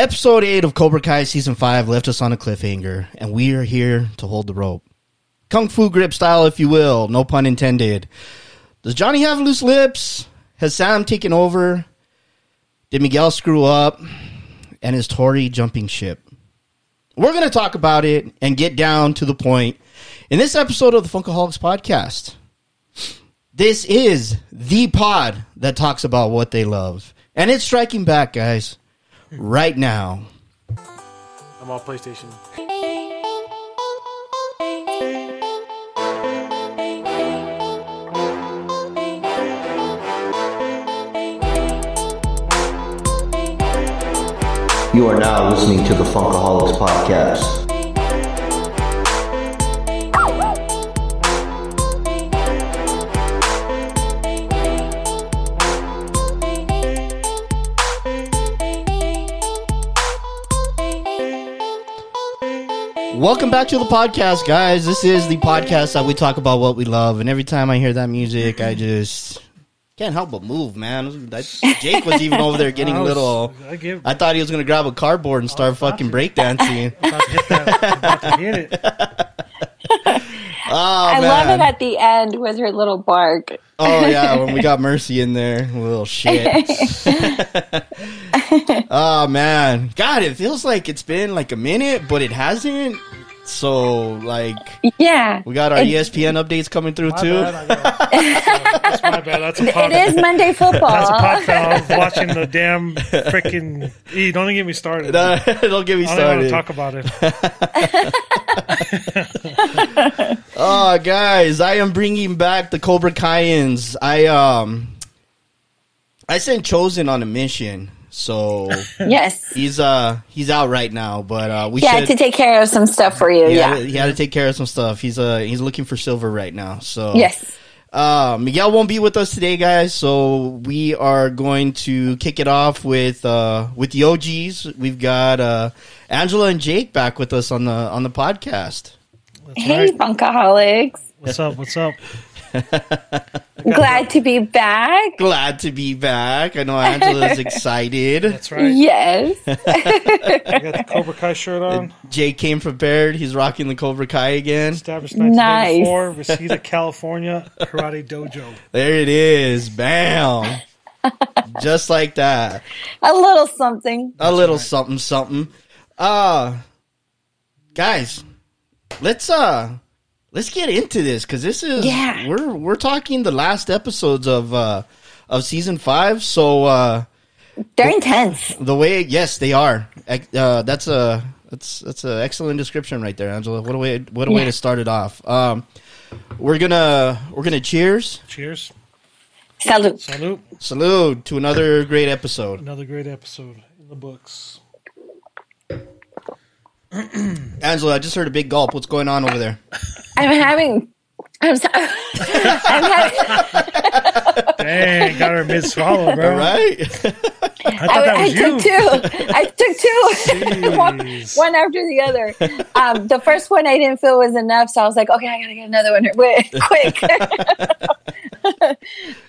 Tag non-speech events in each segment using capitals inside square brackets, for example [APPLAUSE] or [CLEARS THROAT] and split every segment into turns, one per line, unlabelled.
Episode 8 of Cobra Kai Season 5 left us on a cliffhanger, and we are here to hold the rope. Kung Fu grip style, if you will, no pun intended. Does Johnny have loose lips? Has Sam taken over? Did Miguel screw up? And is Tori jumping ship? We're going to talk about it and get down to the point in this episode of the Funkaholiks podcast. This is the pod that talks about what they love. And it's striking back, guys, right now.
I'm all PlayStation.
You are now listening to the Funkaholiks Podcast.
Welcome back to the podcast, guys. This is the podcast that we talk about what we love. And every time I hear that music, I just can't help but move, man. I- Jake was even over there getting
I
a
was-
little.
I give.
I thought he was going to grab a cardboard and start fucking breakdancing.
about to hit that. about to hit it. [LAUGHS]
Oh,
I
man.
love it at the end with her little bark.
Oh yeah, [LAUGHS] when we got Mercy in there, little shit. [LAUGHS] [LAUGHS] oh man, God, it feels like it's been like a minute, but it hasn't. So like,
Yeah.
we got our ESPN updates coming through
My
too.
bad. [LAUGHS] That's my bad. That's a pod.
It is Monday football.
That's a pod fan. I was watching the damn freaking. E, don't even get me started. [LAUGHS]
No, Don't get me
I don't even want to
started.
talk about it. [LAUGHS]
Oh, guys, I am bringing back the Cobra Kaians. I um, I sent Chozen on a mission, so
yes.
he's uh he's out right now. But uh, we
Yeah,
should
to take care of some stuff for you.
he
Yeah.
had, he had to take care of some stuff. He's uh he's looking for silver right now. So
Yes.
Uh, Miguel won't be with us today, guys. So we are going to kick it off with uh with the OGs. We've got uh Angela and Jake back with us on the on the podcast.
That's
Hey,
right.
Funkaholiks.
What's up? What's up? [LAUGHS]
Glad to be back.
Glad to be back. I know Angela's [LAUGHS] excited.
That's right.
Yes. [LAUGHS]
I got the Cobra Kai shirt on.
Jake came prepared. He's rocking the Cobra Kai again.
Established
Nice.
1984, Reseda, California, Karate Dojo.
There it is. Bam. Just like that.
A little something.
a little something something uh guys let's uh let's get into this because this is
Yeah.
we're we're talking the last episodes of uh of season five so uh
They're intense.
the way yes they are uh that's a that's that's an excellent description right there angela what a way what a way to start it off um we're gonna we're gonna cheers
Cheers.
Salute.
Salute.
salute to another great episode
Another great episode in the books. [CLEARS THROAT]
angela i just heard a big gulp what's going on over there [LAUGHS]
I'm having. I'm sorry. [LAUGHS] I'm having.
Dang, got her mid swallow, bro.
all right
I thought
I,
that
I
was you.
took two. I took two. [LAUGHS] one, one after the other. Um, the first one I didn't feel was enough, so I was like, okay, I gotta get another one Wait, [LAUGHS] quick.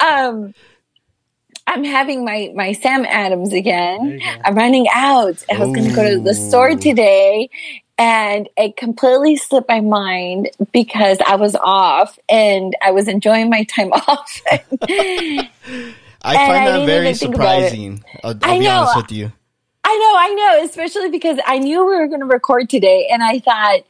um, I'm having my my Sam Adams again. I'm running out. I was going to go to the store today. And it completely slipped my mind because I was off and I was enjoying my time [LAUGHS] off.
I find
I
that very
even think about it.
surprising. I'll, I'll
I
be
know.
honest with you.
I know, I know, especially because I knew we were going to record today, and I thought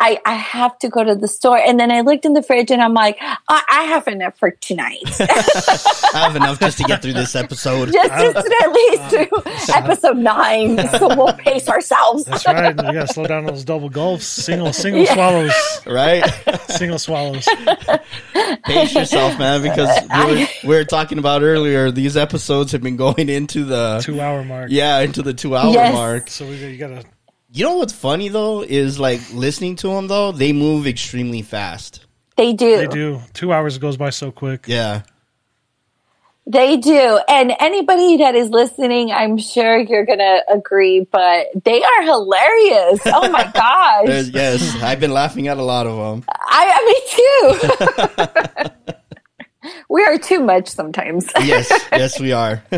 I, I have to go to the store. And then I looked in the fridge, and I'm like, I, I have enough for tonight, [LAUGHS]
I have enough just to get through this episode.
just to, at least through episode nine, [LAUGHS] so we'll pace ourselves.
That's right. You gotta slow down those double gulps. Single, single
Yeah.
swallows.
right?
Single swallows. [LAUGHS]
Pace yourself, man, because we were, we were talking about earlier. These episodes have been going into the
Two hour mark.
yeah into the two hour
Yes.
mark.
So we got, you gotta.
You know what's funny though is like listening to them though they move extremely fast.
They do.
They do. Two hours goes by so quick.
Yeah,
They do. And anybody that is listening, I'm sure you're going to agree, but they are hilarious. Oh my [LAUGHS]
There's,
gosh.
yes, I've been laughing at a lot of them.
I, I me too. [LAUGHS] we are too much sometimes.
Yes, yes, we are. [LAUGHS]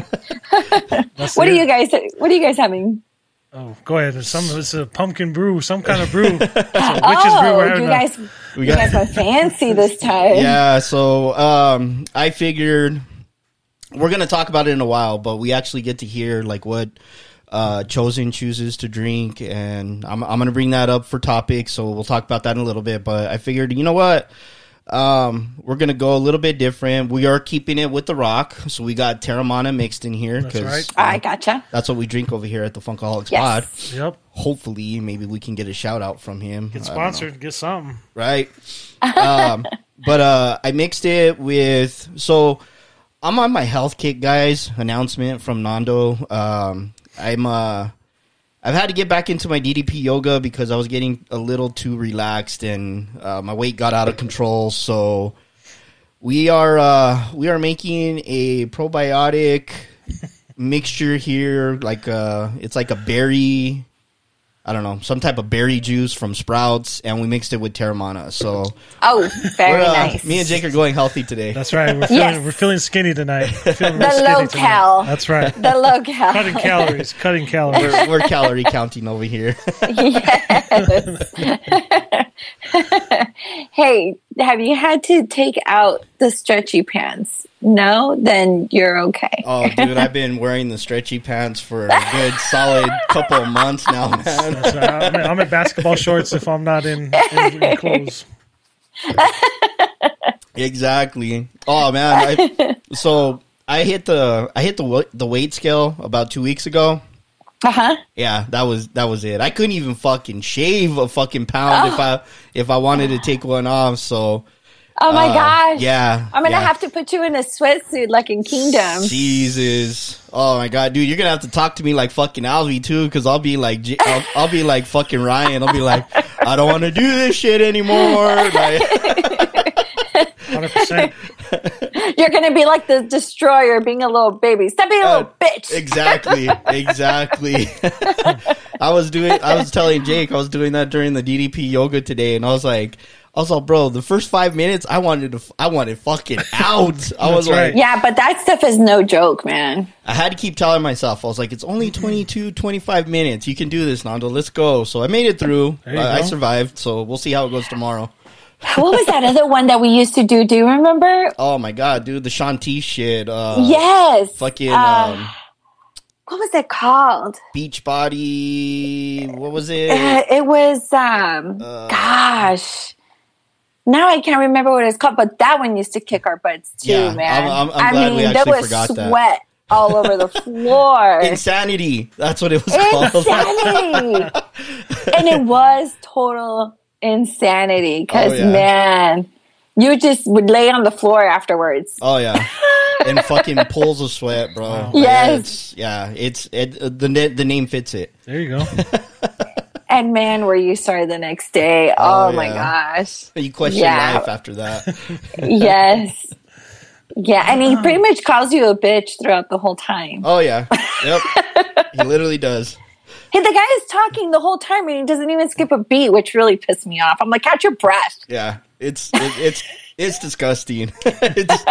What are you guys, what are you guys having?
Oh, go ahead. Some it's a pumpkin brew, some kind of brew. [LAUGHS] It's a witch's brew. We're
Oh,
having
you
a-
guys,
We
you
got-
guys went [LAUGHS] fancy this time.
Yeah, so um, I figured we're gonna talk about it in a while, but we actually get to hear like what uh, Chozen chooses to drink, and I'm I'm gonna bring that up for topics, so we'll talk about that in a little bit. But I figured, you know what? Um, we're gonna go a little bit different. We are keeping it with the rock, so we got Teremana mixed in here
That's right.
I gotcha.
that's what we drink over here at the Funkaholiks
Yes.
Pod.
Yep.
Hopefully, maybe we can get a shout out from him.
Get
I don't know
sponsored. Get something.
right? [LAUGHS] um, but uh, I mixed it with so I'm on my health kick, guys. Announcement from Nando. Um, I'm uh, I've had to get back into my DDP yoga because I was getting a little too relaxed and uh, my weight got out of control. So we are uh, we are making a probiotic mixture here, like uh, it's like a berry. I don't know, some type of berry juice from Sprouts, and we mixed it with Teremana. So
Oh, very
uh,
nice.
me and Jake are going healthy today.
That's right. We're [LAUGHS] feeling
Yes.
we're feeling skinny tonight. [LAUGHS] Feeling
The
real skinny
low
tonight.
cal.
That's right.
the locale.
Cutting calories. Cutting calories.
we're, we're calorie counting over here. [LAUGHS] yes.
hey, have you had to take out the stretchy pants? No, then you're okay.
oh, dude, I've been wearing the stretchy pants for a good solid couple of months now, man.
That's right. I'm, in, I'm in basketball shorts if I'm not in, in, in [LAUGHS] clothes.
Exactly. Oh man, I, so I hit the I hit the the weight scale about two weeks ago.
Uh huh.
Yeah, that was that was it. I couldn't even fucking shave a fucking pound if I if I wanted to take one off. So
Oh my
uh,
gosh.
yeah,
I'm gonna
yeah.
have to put you in a sweatsuit like in Kingdom.
Jesus. Oh my god, dude, you're gonna have to talk to me like fucking Alvey too, because I'll be like, I'll, I'll be like fucking Ryan. I'll be like, I don't want to do this shit anymore. [LAUGHS] Like,
100%. [LAUGHS]
You're gonna be like the destroyer, being a little baby. Stop being a little bitch.
Uh, [LAUGHS] exactly, exactly. [LAUGHS] I was doing, I was telling Jake, I was doing that during the DDP yoga today, and I was like, I was like, bro, the first five minutes, I wanted to, I wanted fucking out. I was
That's right.
like,
Yeah, but that stuff is no joke, man.
I had to keep telling myself, I was like, it's only 22, 25 minutes. You can do this, Nando. Let's go. So I made it through.
There
I, I survived. So we'll see how it goes tomorrow.
What was that other one that we used to do? Do you remember?
Oh my god, dude, the Shaun T shit. Uh,
yes.
Fucking
Uh,
um,
what was it called?
beach body. What was it?
Uh, it was um gosh. Now I can't remember what it's called, but that one used to kick our butts too,
Yeah,
man.
I'm- I'm- I'm
I
glad we
mean, there was
forgot that.
sweat all over the [LAUGHS] floor.
Insanity. That's what it was [LAUGHS] called.
insanity. [LAUGHS] and it was total insanity because
Oh, yeah.
man, you just would lay on the floor afterwards.
oh yeah. [LAUGHS] And fucking pulls of sweat, bro. Like,
Yes.
It's, yeah, it's it, the the name fits it.
There you go. [LAUGHS]
And man, were you sorry the next day? Oh,
Oh,
my
yeah.
gosh.
You question
Yeah.
life after that. [LAUGHS]
yes. Yeah, and he pretty much calls you a bitch throughout the whole time.
Oh yeah. Yep. he literally does.
Hey, the guy is talking the whole time and he doesn't even skip a beat, which really pissed me off. I'm like, catch your breath.
Yeah, it's it, it's it's disgusting. [LAUGHS] it's,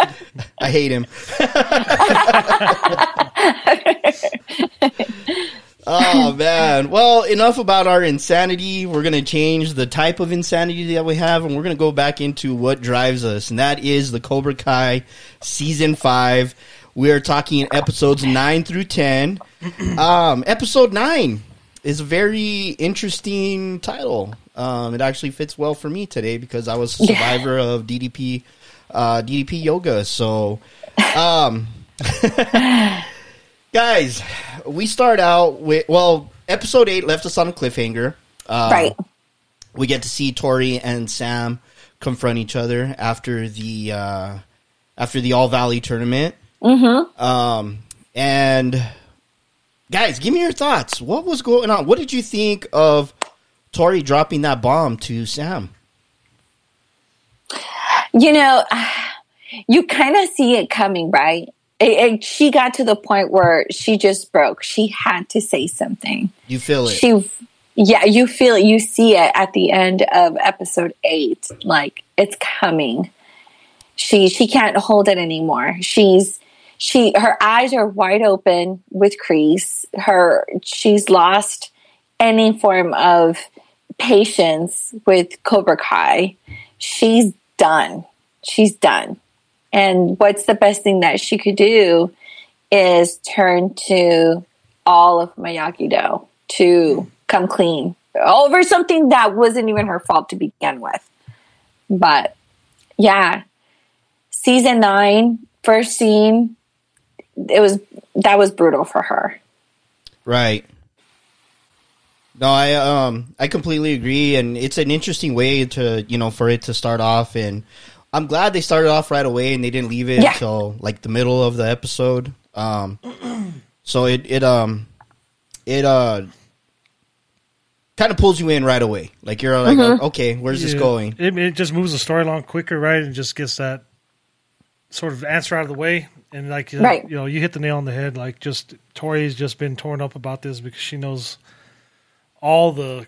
I hate him. [LAUGHS] oh man. Well, enough about our insanity. We're gonna change the type of insanity that we have, and we're gonna go back into what drives us, and that is the Cobra Kai season five. We are talking episodes nine through ten. Um, episode nine is a very interesting title. Um, it actually fits well for me today because I was a [LAUGHS] survivor of DDP, uh, DDP yoga. So, um, [LAUGHS] guys, we start out with well, episode eight left us on a cliffhanger. Um,
right.
we get to see Tori and Sam confront each other after the uh, after the All Valley tournament. Mm-hmm. Um, and guys, give me your thoughts. What was going on? What did you think of Tori dropping that bomb to Sam?
You know, [SIGHS] you kind of see it coming, right? It, it, she got to the point where she just broke. She had to say something.
You feel it?
She, yeah, you feel it. You see it at the end of episode eight. Like it's coming. She she can't hold it anymore. She's she her eyes are wide open with crease. Her she's lost any form of patience with Cobra Kai. She's done. She's done. And what's the best thing that she could do is turn to all of Miyagi Do to come clean over something that wasn't even her fault to begin with. But yeah, season nine, first scene, it was that was brutal for her.
Right. No, I um I completely agree, and it's an interesting way to you know for it to start off, and I'm glad they started off right away and they didn't leave it
Yeah.
until like the middle of the episode. Um, so it it um it uh kind of pulls you in right away, like you're like
Mm-hmm.
okay, where's this going?
It, it just moves the story along quicker, right? And just gets that sort of answer out of the way. And like you-
Right.
you know, you hit the nail on the head. Like just Tori's just been torn up about this because she knows all the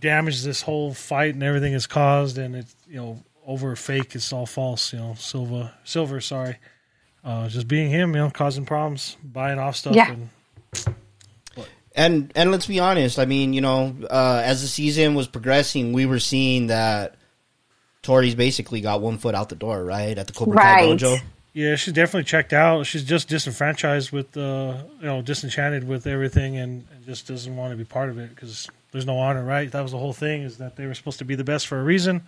damage this whole fight and everything has caused, and it's you know over fake. It's all false. You know, Silva, Silver, sorry, uh, just being him. You know, causing problems, buying off stuff.
Yeah.
And,
And and let's be honest, I mean, you know, uh, as the season was progressing, we were seeing that Tori's basically got one foot out the door, right, at the Cobra Kai dojo.
Yeah, she's definitely checked out. She's just disenfranchised with, uh, you know, disenchanted with everything, and, and just doesn't want to be part of it because there's no honor, right? That was the whole thing is that they were supposed to be the best for a reason,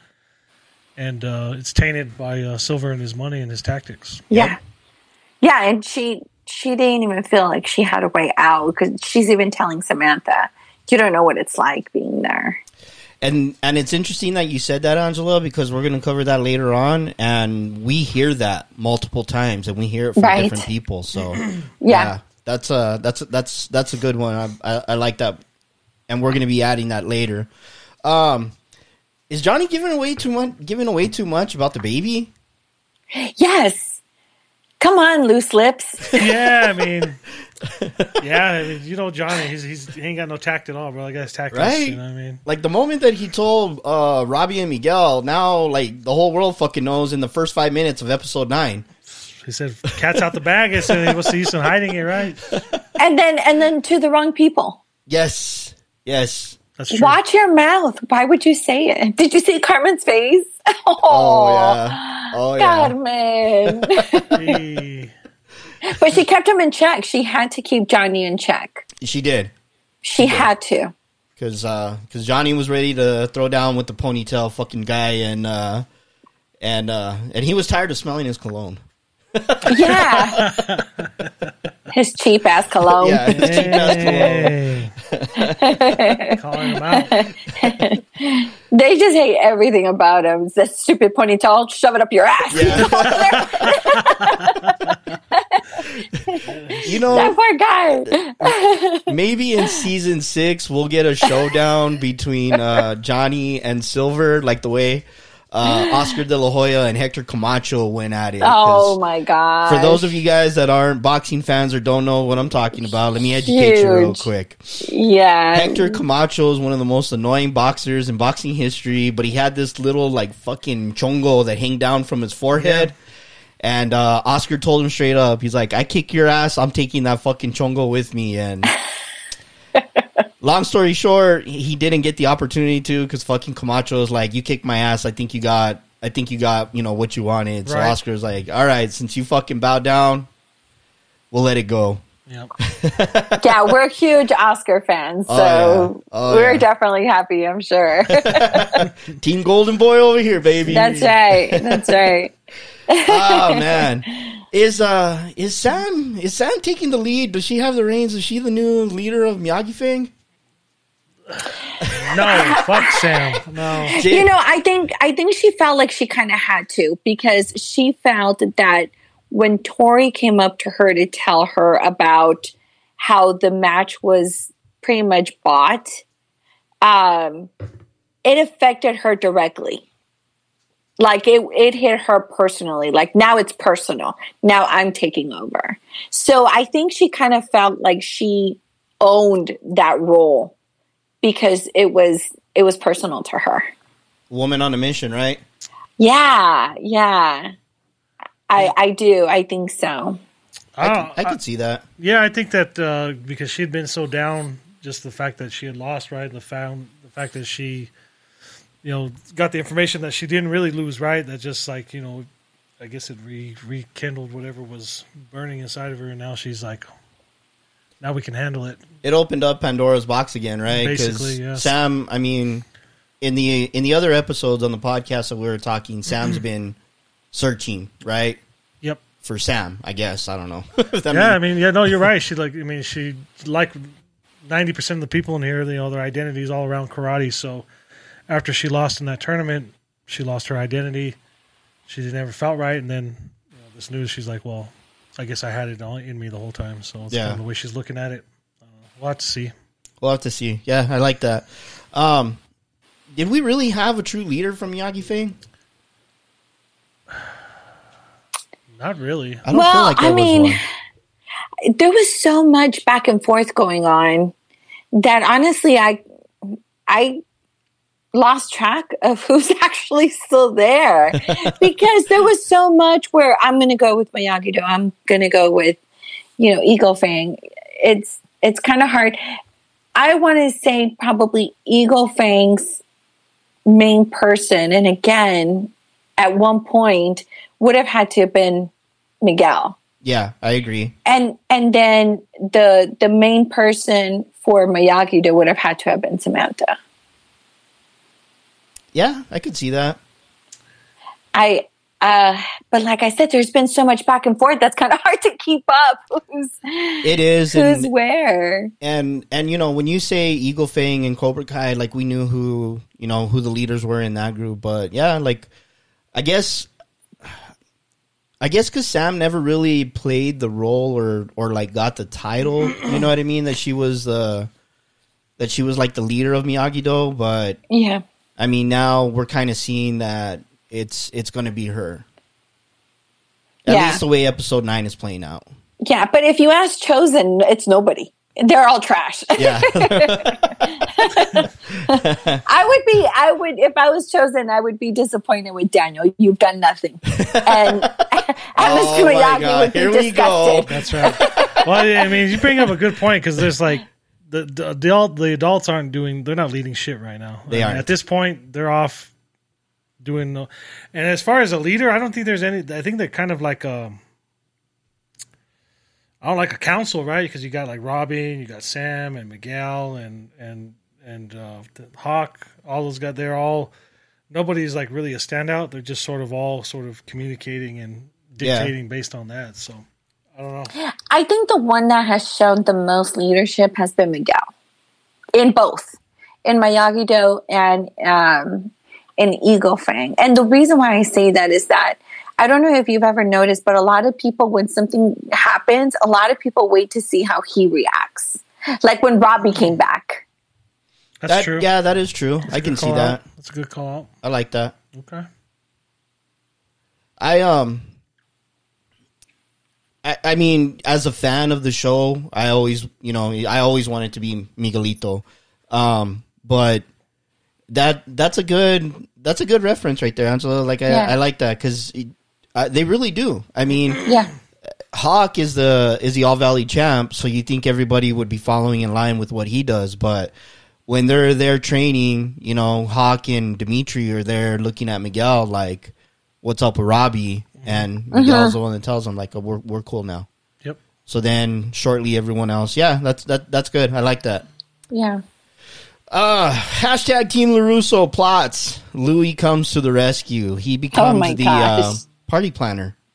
and uh, it's tainted by uh, Silver and his money and his tactics.
Yeah. Yeah, and she she didn't even feel like she had a way out because she's even telling Samantha, "You don't know what it's like being there."
And and it's interesting that you said that, Angela, because we're going to cover that later on, and we hear that multiple times, and we hear it from
Right.
different people. So [CLEARS THROAT]
Yeah.
that's a that's that's that's a good one. I, I, I like that, and we're going to be adding that later. Um, is Johnny giving away too much? Giving away too much about the baby?
Yes. Come on, loose lips. [LAUGHS]
yeah, I mean, [LAUGHS] yeah, I mean, you know Johnny, he's, he's he ain't got no tact at all, bro. That guy's tactless.
Right.
You know what I mean?
Like the moment that he told uh, Robbie and Miguel, now like the whole world fucking knows in the first five minutes of episode nine.
He said, "Cat's out the bag." I said, "What's the use in hiding it?" Right? [LAUGHS]
and then and then to the wrong people.
Yes, yes.
That's true.
Watch your mouth. Why would you say it? [LAUGHS] Did you see Carmen's face? Oh,
Oh yeah. Oh yeah.
Carmen. [LAUGHS] But she kept him in check. She had to keep Johnny in check.
She did.
She had to.
because uh, because Johnny was ready to throw down with the ponytail fucking guy and uh, and uh, and he was tired of smelling his cologne.
Yeah. His cheap ass cologne.
Yeah, his cheap ass cologne.
Calling him out. [LAUGHS]
They just hate everything about him. It's that stupid ponytail. Shove it up your ass. [LAUGHS]
You know
that
know,
poor guy.
maybe in season six we'll get a showdown between uh, Johnny and Silver, like the way uh, Oscar De La Hoya and Hector Camacho went at it.
Oh my god.
For those of you guys that aren't boxing fans or don't know what I'm talking about, let me educate you real quick.
yeah.
Hector Camacho is one of the most annoying boxers in boxing history, but he had this little like fucking chongo that hang down from his forehead. And uh, Oscar told him straight up, he's like, "I kick your ass. I'm taking that fucking chongo with me." And [LAUGHS] long story short, he he didn't get the opportunity to because fucking Camacho is like, "You kicked my ass. I think you got, I think you got, you know what you wanted." So
Right.
Oscar's like, "All right, since you fucking bowed down, we'll let it go."
Yep. [LAUGHS]
yeah, we're huge Oscar fans, so
Oh, yeah. Oh,
we're
yeah.
definitely happy, I'm sure. [LAUGHS]
Team Golden Boy over here, baby.
That's right. That's right.
oh man [LAUGHS] is uh is sam is sam taking the lead does she have the reins is she the new leader of miyagi fang
No, fuck Sam. No.
you know i think i think she felt like she kind of had to because she felt that when tori came up to her to tell her about how the match was pretty much bought um it affected her directly like it it hit her personally like now it's personal now i'm taking over so i think she kind of felt like she owned that role because it was it was personal to her
woman on a mission right
yeah, yeah. I I do. I think so.
I, could, I
I-
could see that.
Yeah, I think that uh, because she had been so down, just the fact that she had lost, right? The found the fact that she, you know, got the information that she didn't really lose, right? That just like you know, I guess it re rekindled whatever was burning inside of her, and now she's like, now we can handle it.
It opened up Pandora's box again, right?
Basically, yes.
Sam, I mean, in the in the other episodes on the podcast that we were talking, Sam's [CLEARS THROAT] been searching, right,
Yep.
for Sam. I guess I don't know. [LAUGHS]
Yeah, I
mean-
yeah, no, you're [LAUGHS] right. She like, I mean, she like ninety percent of the people in here, you know, their identity is all around karate. So after she lost in that tournament, she lost her identity. She never felt right, and then you know, this news, she's like, well, I guess I had it all in me the whole time. So it's
Yeah.
kind of the way she's looking at it. Uh, we'll have to see.
we'll have to see. Yeah, I like that. Um, did we really have a true leader from Miyagi Fang? [SIGHS]
Not really.
I don't
Well,
feel like there
I
was
mean,
one. [SIGHS]
there was so much back and forth going on that honestly I I lost track of who's [LAUGHS] actually still there [LAUGHS] because there was so much where I'm going to go with Miyagi Do, I'm going to go with you know Eagle Fang. It's it's kind of hard. I want to say probably Eagle Fang's main person, and again, at one point would have had to have been Miguel
Yeah, I agree.
and and then the the main person for Miyagi Do would have had to have been Samantha.
Yeah, I could see that.
I uh but like I said, there's been so much back and forth that's kind of [LAUGHS] hard to keep up. Who's
It is,
who's
and
where?
and and you know when you say Eagle Fang and Cobra Kai, like we knew who you know who the leaders were in that group, but yeah, like I guess. I guess because Sam never really played the role or or like got the title, you know what I mean? That she was the that she was like the leader of Miyagi Do, but
Yeah.
I mean now we're kind of seeing that it's it's going to be her. At
Yeah.
least the way episode nine is playing out.
Yeah, but if you ask Chozen, it's nobody. They're all trash.
Yeah, [LAUGHS] [LAUGHS]
I would be, I would, if I was Chozen, I would be disappointed with Daniel. You've done nothing. And, [LAUGHS] and
Oh
Mr.
my
would be
here we go.
disgusted.
That's right. well, I mean, you bring up a good point because there's like the the the adults aren't doing. They're not leading shit right now.
They
I mean,
aren't.
at this point. They're off doing. No, and as far as a leader, I don't think there's any. I think they're kind of like a. I don't like a council, right? Because you got like Robin, you got Sam and Miguel and and and uh, the Hawk. All those guys, they're all. Nobody's like really a standout. They're just sort of all sort of communicating and
Yeah.
dictating based on that. So I don't know.
I think the one that has shown the most leadership has been Miguel in both, in Miyagi Do and um, in Eagle Fang. And the reason why I say that is that I don't know if you've ever noticed, but a lot of people, when something happens, a lot of people wait to see how he reacts. Like when Robbie came back.
That's
that,
true.
yeah, that is true.
That's a
I can see
call
that.
out. That's a good call out.
I like that.
Okay.
I um I, I mean, as a fan of the show, I always you know, I always wanted to be Miguelito. Um but that that's a good that's a good reference right there, Angela. Like I,
Yeah.
I like that because uh, they really do. I mean,
Yeah.
Hawk is the is the All Valley champ, so you think everybody would be following in line with what he does, but when they're there training, you know, Hawk and Demetri are there looking at Miguel like, "What's up with Robbie?" And Miguel's the one that tells them like, oh, "We're we're cool now."
Yep.
So then shortly, everyone else, yeah, that's that that's good. I like that.
Yeah.
Uh, hashtag Team Larusso plots. Louie comes to the rescue. He becomes
my
the uh, party planner. [LAUGHS]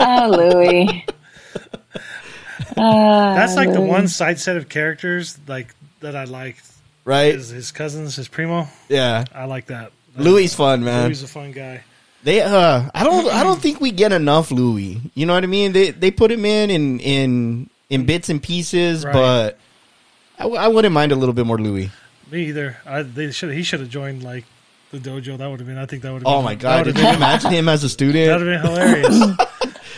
Oh, Louie. [LAUGHS]
That's like the one side set of characters like that I liked.
Right?
Is his cousins, his primo.
Yeah.
I like that.
Louie fun, man.
Louie is a fun guy.
They uh I don't I don't think we get enough Louie. You know what I mean? They they put him in in in in bits and pieces,
Right.
but I wouldn't mind a little bit more Louie.
Me either. I they should he should have joined like the dojo. That would have been. I think that would have.
Oh
been,
my [LAUGHS] god,
would
did
have
you
been,
imagine him as a student?
that would have been hilarious. [LAUGHS]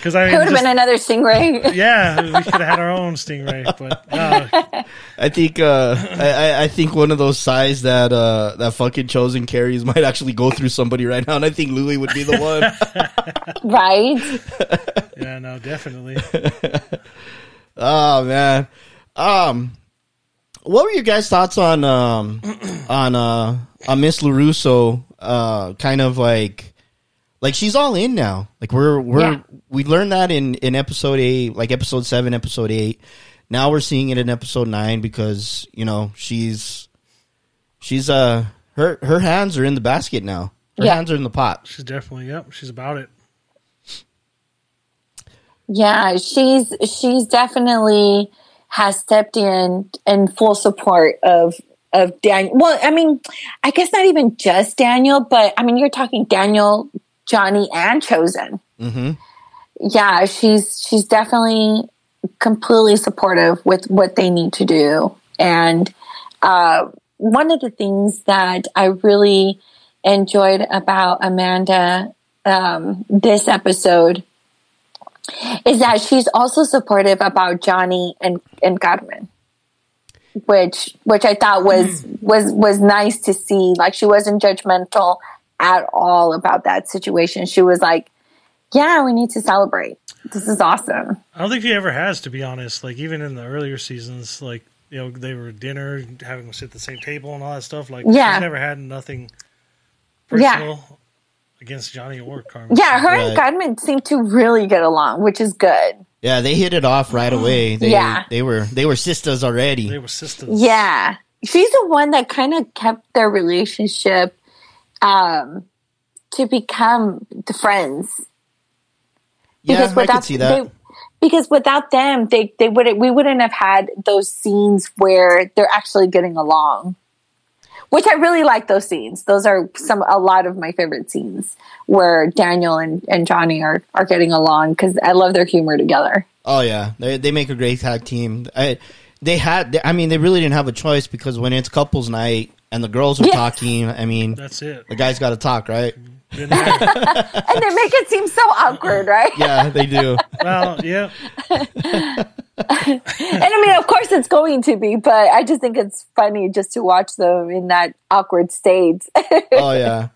Because I
It
mean,
would have been another stingray. [LAUGHS]
yeah, we could have had our own stingray, but no,
I think uh, I, I- I think one of those sighs that uh, that fucking Chozen carries might actually go through somebody right now, and I think Louie would be the one.
right?
yeah, no, definitely.
oh man, um, what were your guys' thoughts on um [CLEARS THROAT] on uh on Miss Larusso? Uh, kind of like like she's all in now. Like we're we're
Yeah.
we learned that in in episode eight, like episode seven, episode eight. Now we're seeing it in episode nine because you know she's she's uh her her hands are in the basket now. Her
Yeah.
hands are in the pot.
She's definitely yep. She's about it.
Yeah, she's she's definitely has stepped in in full support of of Daniel. Well, I mean, I guess not even just Daniel, but I mean, you're talking Daniel, Johnny, and Chozen.
Mm-hmm.
Yeah, she's she's definitely completely supportive with what they need to do. And uh, one of the things that I really enjoyed about Amanda um, this episode is that she's also supportive about Johnny and and Godwin, which which I thought was mm-hmm. was was nice to see. Like she wasn't judgmental at all about that situation. She was like, "Yeah, we need to celebrate. This is awesome."
I don't think she ever has, to be honest. Like even in the earlier seasons, like you know, they were dinner, having them sit at the same table and all that stuff. Like
Yeah.
she's never had nothing
Yeah.
personal against Johnny or Carmen.
Yeah, her and
Right.
Godwin seem to really get along, which is good.
Yeah, they hit it off right away. [GASPS] They,
Yeah.
they were they were sisters already.
they were sisters.
Yeah. She's the one that kind of kept their relationship um, to become the friends.
yeah, I could see that.
They, because without them, they, they wouldn't we wouldn't have had those scenes where they're actually getting along. Which I really like those scenes. Those are some a lot of my favorite scenes where Daniel and, and Johnny are, are getting along because I love their humor together.
Oh yeah, they they make a great tag team. I, they had, I mean, they really didn't have a choice because when it's couples night and the girls are
Yes.
talking, I mean,
That's it.
the guys got to talk, right? [LAUGHS] [LAUGHS]
And they make it seem so awkward, right?
Yeah, they do.
well, yeah. [LAUGHS]
And I mean, of course, it's going to be, but I just think it's funny just to watch them in that awkward state. [LAUGHS]
Oh yeah,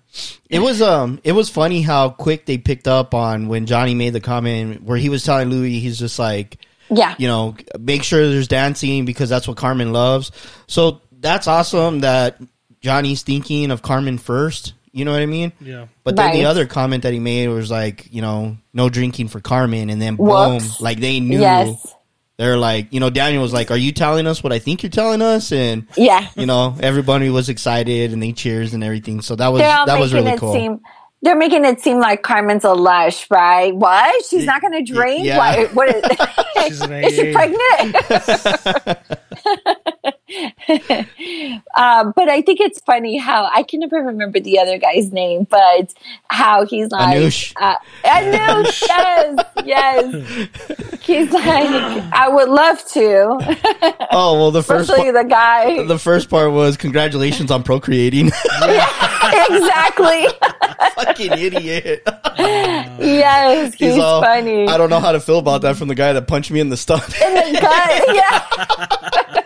it was um, it was funny how quick they picked up on when Johnny made the comment where he was telling Louie, he's just like,
yeah,
you know, make sure there's dancing because that's what Carmen loves. So that's awesome that Johnny's thinking of Carmen first. You know what I mean?
Yeah.
But then the other comment that he made was like, you know, no drinking for Carmen, and then boom,
Whoops.
like they knew.
yes,
They're like, you know, Daniel was like, "Are you telling us what I think you're telling us?" And
yeah.
you know, everybody was excited and they cheers and everything. So that was that was really
it
cool.
seem. They're making it seem like Carmen's a lush, right? What? She's not going to drink?
yeah.
What? what is, [LAUGHS] [LAUGHS] is she pregnant? [LAUGHS] [LAUGHS] um, but I think it's funny how I can never remember the other guy's name, but how he's like
Anush.
Uh, Anush, [LAUGHS] yes, yes. He's like, I would love to,
oh well, the first part,
the guy.
the first part was congratulations on procreating. [LAUGHS]
exactly.
Fucking idiot.
Yes, he's,
all,
funny.
I don't know how to feel about that from the guy that punched me in the stomach.
in the gut. Yeah.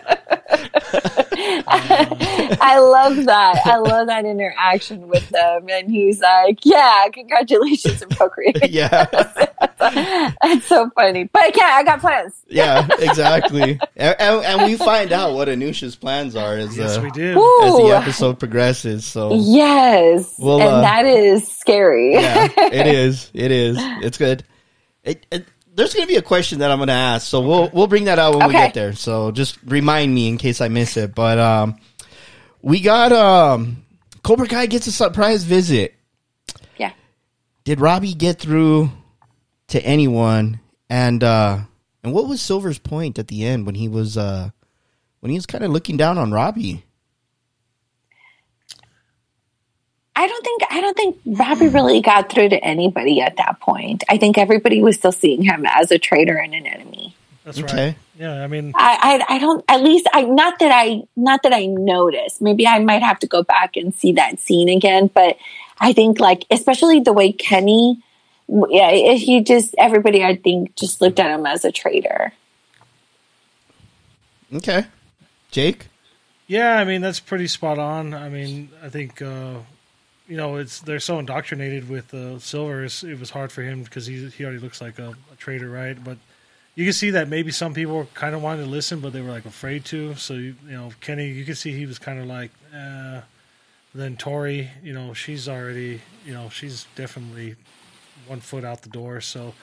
[LAUGHS] I love that. I love that interaction with them. And he's like, Yeah, congratulations on procreating.
yeah, [LAUGHS]
That's so funny. But I can't, I got plans.
yeah, [LAUGHS] exactly. And, and, and we find out what Anusha's plans are as
Yes,
uh,
we did.
as the episode progresses. So
Yes.
Well,
and
uh,
that is scary.
yeah, it is. It is. It's good. It, it, there's going to be a question that I'm going to ask, so we'll we'll bring that out when we get there. So just remind me in case I miss it. But um, we got um, Cobra Kai gets a surprise visit.
Yeah.
Did Robbie get through to anyone? And uh, and what was Silver's point at the end when he was uh, when he was kind of looking down on Robbie?
I don't think I don't think Robbie really got through to anybody at that point. I think everybody was still seeing him as a traitor and an enemy.
That's
Okay.
right. Yeah, I mean,
I, I I don't at least I not that I not that I noticed. Maybe I might have to go back and see that scene again. But I think like especially the way Kenny yeah, he just everybody I think just looked at him as a traitor.
Okay, Jake.
Yeah, I mean that's pretty spot on. I mean, I think uh, you know it's they're so indoctrinated with uh, Silver. It was hard for him because he he already looks like a, a traitor, right? But you can see that maybe some people kind of wanted to listen, but they were like afraid to. So you, you know, Kenny, you can see he was kind of like. Uh, then Tori, you know, she's already, you know, she's definitely one foot out the door. So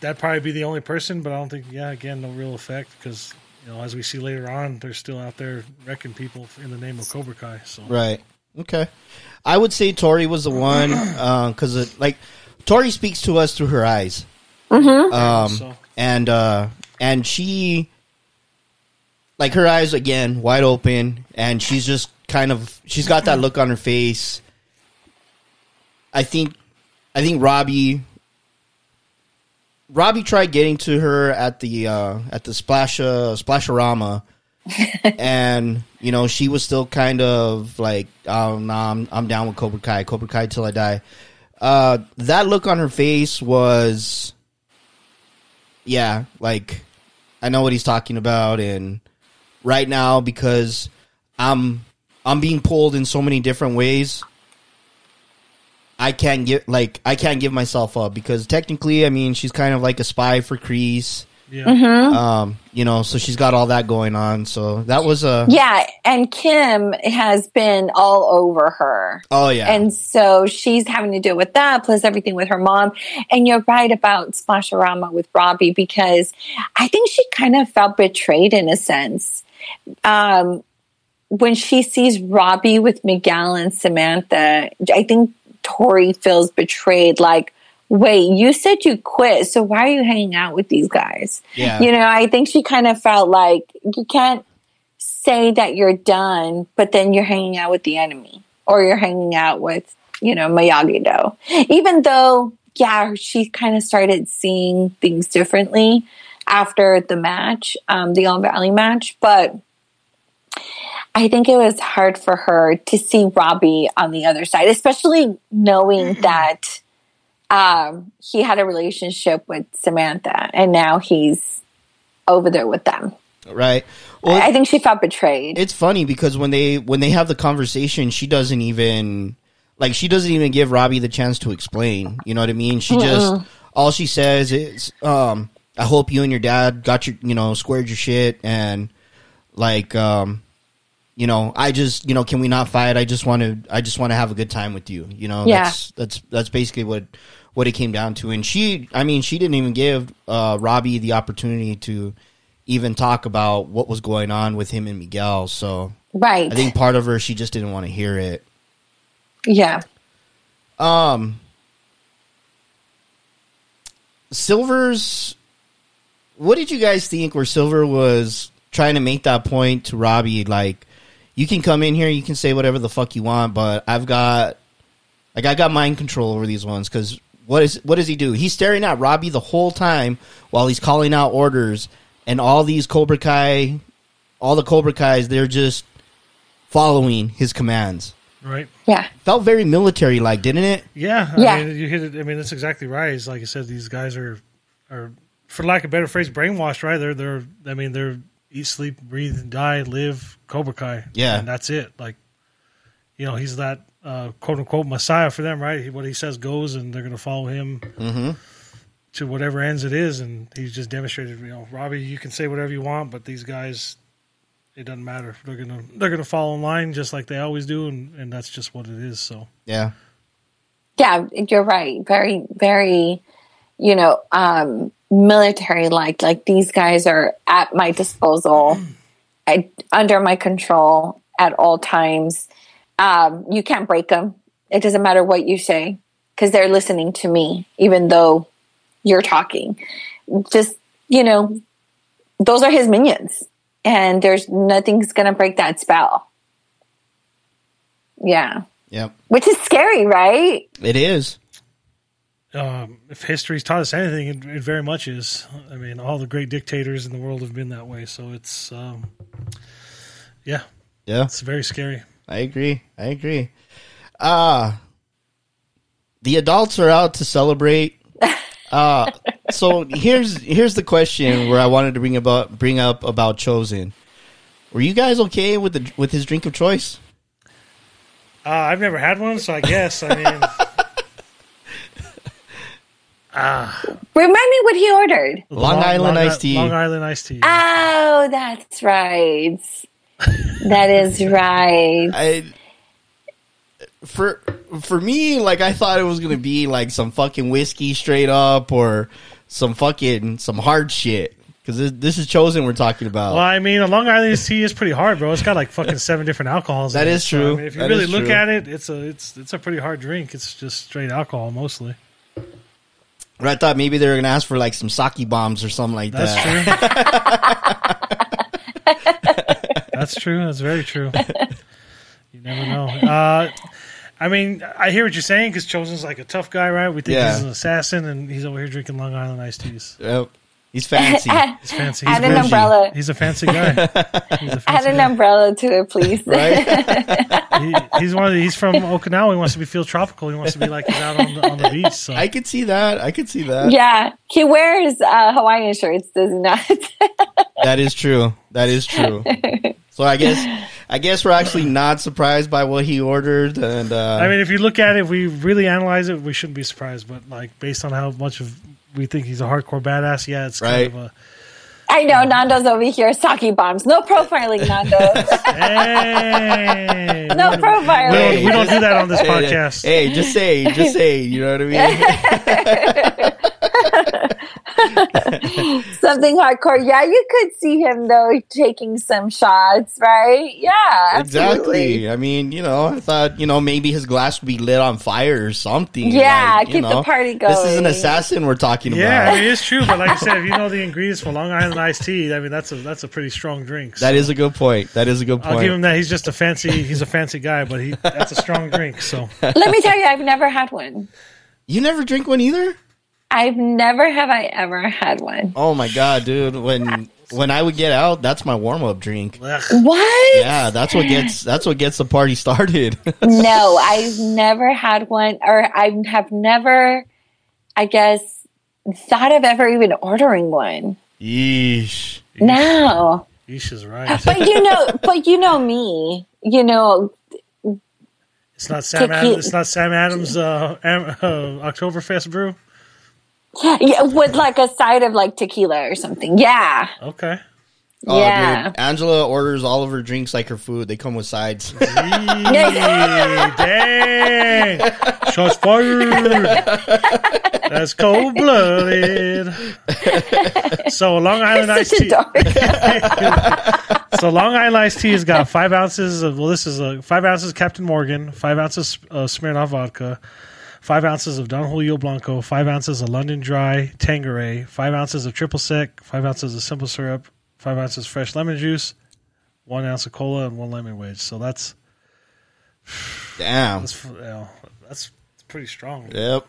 that'd probably be the only person, but I don't think, yeah, again, no real effect because, you know, as we see later on, they're still out there wrecking people in the name of Cobra Kai. So
Right. Okay. I would say Tori was the one because, [CLEARS THROAT] uh, like, Tori speaks to us through her eyes, um,
So-
and uh, and she, like, her eyes again wide open, and she's just kind of she's got that look on her face. I think, I think Robbie. Robbie tried getting to her at the uh, at the splash uh, splasharama, [LAUGHS] and you know she was still kind of like, "Oh, nah, I'm I'm down with Cobra Kai, Cobra Kai till I die." Uh, that look on her face was, yeah, like I know what he's talking about, and right now because I'm I'm being pulled in so many different ways. I can't get like I can't give myself up because technically, I mean, she's kind of like a spy for Kreese.
Yeah.
Um, you know, so she's got all that going on. So that was a
Yeah, and Kim has been all over her.
oh yeah,
And so she's having to deal with that, plus everything with her mom. And you're right about Splasharama with Robbie because I think she kind of felt betrayed in a sense. Um, when she sees Robbie with Miguel and Samantha, I think Tori feels betrayed. Like, wait, you said you quit, so why are you hanging out with these guys?
Yeah.
You know, I think she kind of felt like you can't say that you're done, but then you're hanging out with the enemy or you're hanging out with, you know, Miyagi Do. Even though, yeah, she kind of started seeing things differently after the match, um, the All Valley match, but I think it was hard for her to see Robbie on the other side, especially knowing that um, he had a relationship with Samantha and now he's over there with them.
right. Well,
I I think she felt betrayed.
it's funny because when they when they have the conversation, she doesn't even like she doesn't even give Robbie the chance to explain. You know what I mean? She just all she says is, um, "I hope you and your dad got your you know squared your shit and like um." You know, I just, you know, can we not fight? I just want to, I just want to have a good time with you. You know,
Yeah.
that's that's that's basically what what it came down to. And she, I mean, she didn't even give uh, Robbie the opportunity to even talk about what was going on with him and Miguel. So
right.
I think part of her she just didn't want to hear it.
yeah.
Um Silver's what did you guys think where Silver was trying to make that point to Robbie like you can come in here, you can say whatever the fuck you want, but I've got like I got mind control over these ones cuz what is what does he do? He's staring at Robbie the whole time while he's calling out orders and all these Cobra Kai all the Cobra Kais they're just following his commands.
Right.
Yeah.
Felt very military like, didn't it?
Yeah.
Yeah.
I mean, you hit it. I mean, that's exactly right. It's like I said, these guys are, are, for lack of a better phrase, brainwashed, right? They're, they're, I mean, they're eat, sleep, breathe, die, live Cobra Kai.
Yeah.
And that's it. Like, you know, he's that uh, quote unquote messiah for them, right? What he says goes, and they're going to follow him
Mm-hmm.
to whatever ends it is. And he's just demonstrated, you know, Robbie, you can say whatever you want, but these guys, it doesn't matter. They're gonna they're gonna fall in line just like they always do, and, and that's just what it is. So
Yeah.
Yeah, you're right. Very, very, you know, um, military like. Like these guys are at my disposal, I, under my control at all times. Um, you can't break them. It doesn't matter what you say because they're listening to me, even though you're talking. Just, you know, those are his minions, and there's nothing's going to break that spell. Yeah.
Yep.
Which is scary, right?
It is.
um, if history's taught us anything, it, it very much is. I mean, all the great dictators in the world have been that way. So it's, um, yeah,
Yeah.
it's very scary.
I agree. I agree. Uh the adults are out to celebrate [LAUGHS] Uh, so here's here's the question where I wanted to bring about bring up about Chozen. Were you guys okay with the with his drink of choice?
Uh, I've never had one, so I guess. I mean, [LAUGHS] Ah,
Remind me what he ordered.
Long Island iced tea.
Long Island iced tea.
Oh, that's right. That is right.
I for for me, like I thought it was gonna be like some fucking whiskey straight up or some fucking some hard shit because this, this is Chozen we're talking about.
Well, I mean, a Long Island iced tea is pretty hard, bro. It's got like fucking seven different alcohols.
That
in it.
is
So, I
true.
mean, if you
That
really look
true.
at it, it's a it's it's a pretty hard drink. It's just straight alcohol mostly.
But I thought maybe they were gonna ask for like some sake bombs or something like
That's
that.
true. [LAUGHS] That's true. That's very true. [LAUGHS] You never know. Uh, I mean, I hear what you're saying because Chozen's like a tough guy, right? We think
Yeah.
he's an assassin, and he's over here drinking Long Island iced teas.
Yep. He's fancy. [LAUGHS]
He's fancy. He's
Add an umbrella.
He's a fancy guy. [LAUGHS] He's a fancy
Add
fancy
an
guy.
umbrella to it, please.
right? [LAUGHS]
He, he's one. Of the, he's from Okinawa. He wants to be feel tropical. He wants to be like he's out on the, on the beach. So
I could see that. I could see that.
yeah, he wears uh, Hawaiian shirts, does he not?
That is true. That is true. So I guess I guess we're actually not surprised by what he ordered, and uh,
I mean, if you look at it, if we really analyze it, we shouldn't be surprised. But like based on how much of we think he's a hardcore badass, yeah, it's kind of a
I know Nando's over here, sake bombs. No profiling, Nando. [LAUGHS]
hey.
no
we,
profiling.
don't, we don't do that on this
hey,
podcast.
hey, just say, just say, you know what I mean? [LAUGHS] [LAUGHS]
Something hardcore. Yeah, you could see him though taking some shots, right? Yeah, absolutely.
Exactly. I mean, you know, I thought, you know, maybe his glass would be lit on fire or something.
Yeah,
like, you
keep the party going.
This is an assassin we're talking
Yeah, I
about.
mean it's true, but like I said, if you know the ingredients for Long Island iced tea, I mean that's a that's a pretty strong drink. So
That is a good point. That is a good point.
I'll give him that. He's just a fancy. He's a fancy guy, but he that's a strong drink. So [LAUGHS]
Let me tell you, I've never had one.
You never drink one either?
I've never have I ever had one.
Oh my god, dude! When when I would get out, that's my warm up drink.
What?
Yeah, that's what gets that's what gets the party started. [LAUGHS]
No, I've never had one, or I have never, I guess, thought of ever even ordering one.
Yeesh.
No,
Ish is right.
but you know, [LAUGHS] but you know me. You know,
It's not Sam.
Tequila-
Adams, it's not Sam Adams. Uh, Am- uh, Oktoberfest brew. [LAUGHS]
yeah, with like a side of like tequila or something. Yeah,
Okay.
Oh,
yeah.
dude. Angela orders all of her drinks like her food. They come with sides. [LAUGHS]
Hey, dang! Shots fired. That's cold blooded. So Long Island iced tea. [LAUGHS] So Long Island iced tea has got five ounces of well, this is a five ounces Captain Morgan, five ounces uh, Smirnoff vodka, five ounces of Don Julio Blanco, five ounces of London Dry Tanqueray, five ounces of triple sec, five ounces of simple syrup, five ounces fresh lemon juice, one ounce of cola, and one lemon wedge. So that's [SIGHS]
Damn.
that's you know, that's pretty strong.
Yep.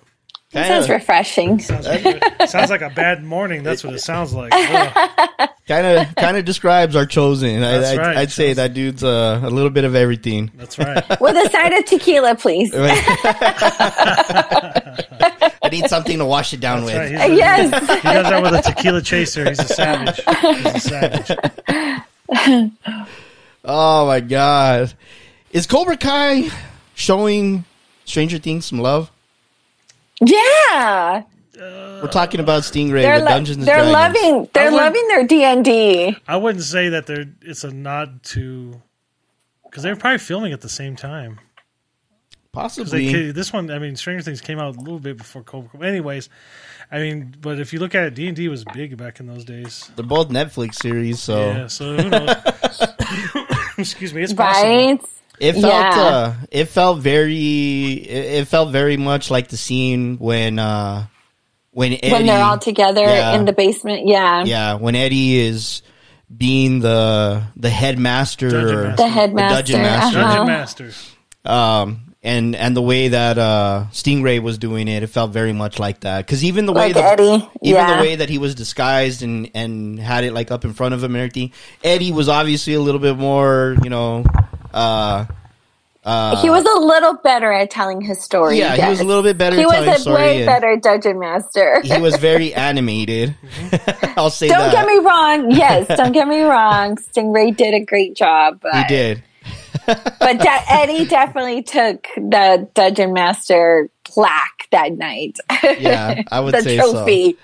That sounds
of,
refreshing.
Sounds, like, sounds like a bad morning. That's what it sounds like.
Kind of, kind of describes our Chozen. I,
That's
I'd,
right,
I'd say that dude's uh, a little bit of everything.
That's right. [LAUGHS]
With a side of tequila, please. [LAUGHS]
I need something to wash it down
That's
with.
He's a-
Yes. [LAUGHS]
He does that with a tequila chaser. He's a savage. He's a savage.
Oh my god, is Cobra Kai showing Stranger Things some love?
Yeah,
We're talking about Stingray
they're
with
lo-
Dungeons and
they're
Dragons.
loving they're loving their D and D.
I wouldn't say that they're. It's a nod to because they were probably filming at the same time. 'Cause They,
Possibly.
ca- this one, I mean, Stranger Things came out a little bit before Cobra. Anyways, I mean, but if you look at it, D and D was big back in those days.
They're both Netflix series, so
Yeah, so who knows? [LAUGHS] [COUGHS] Excuse me, it's possible.
Right?
It felt
Yeah.
uh, it felt very it, it felt very much like the scene when uh when Eddie
when they're all together
Yeah.
in the basement. Yeah.
yeah when Eddie is being the the headmaster
Dungeon
or.
The headmaster.
dungeon master.
uh-huh.
Dungeon Master.
um and and the way that uh Stingray was doing it it felt very much like that cuz even the way
Like
the,
Eddie.
even
yeah.
the way that he was disguised and and had it like up in front of him and everything Eddie was obviously a little bit more you know uh Uh,
he was a little better at telling his story.
yeah, he was a little bit better.
He
at
was a
story
way better dungeon master.
He was [LAUGHS] very animated. [LAUGHS] I'll say
don't
that.
get me wrong. Yes, [LAUGHS] don't get me wrong. Stingray did a great job, but
he did.
but de- Eddie definitely took the dungeon master plaque that night.
Yeah, I would
the
say so.
trophy.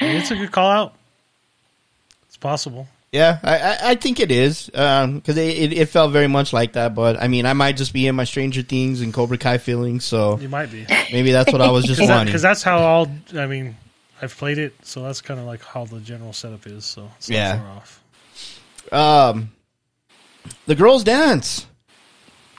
It's a good call out. It's possible.
Yeah, I, I, I think it is because it, it, it felt very much like that. But I mean, I might just be in my Stranger Things and Cobra Kai feelings, so
You might be
maybe that's what I was just [LAUGHS] wanting.
because that's how all. I mean, I've played it, so that's kind of like how the general setup is. So it's not
Yeah.
far off.
Um, the girls dance.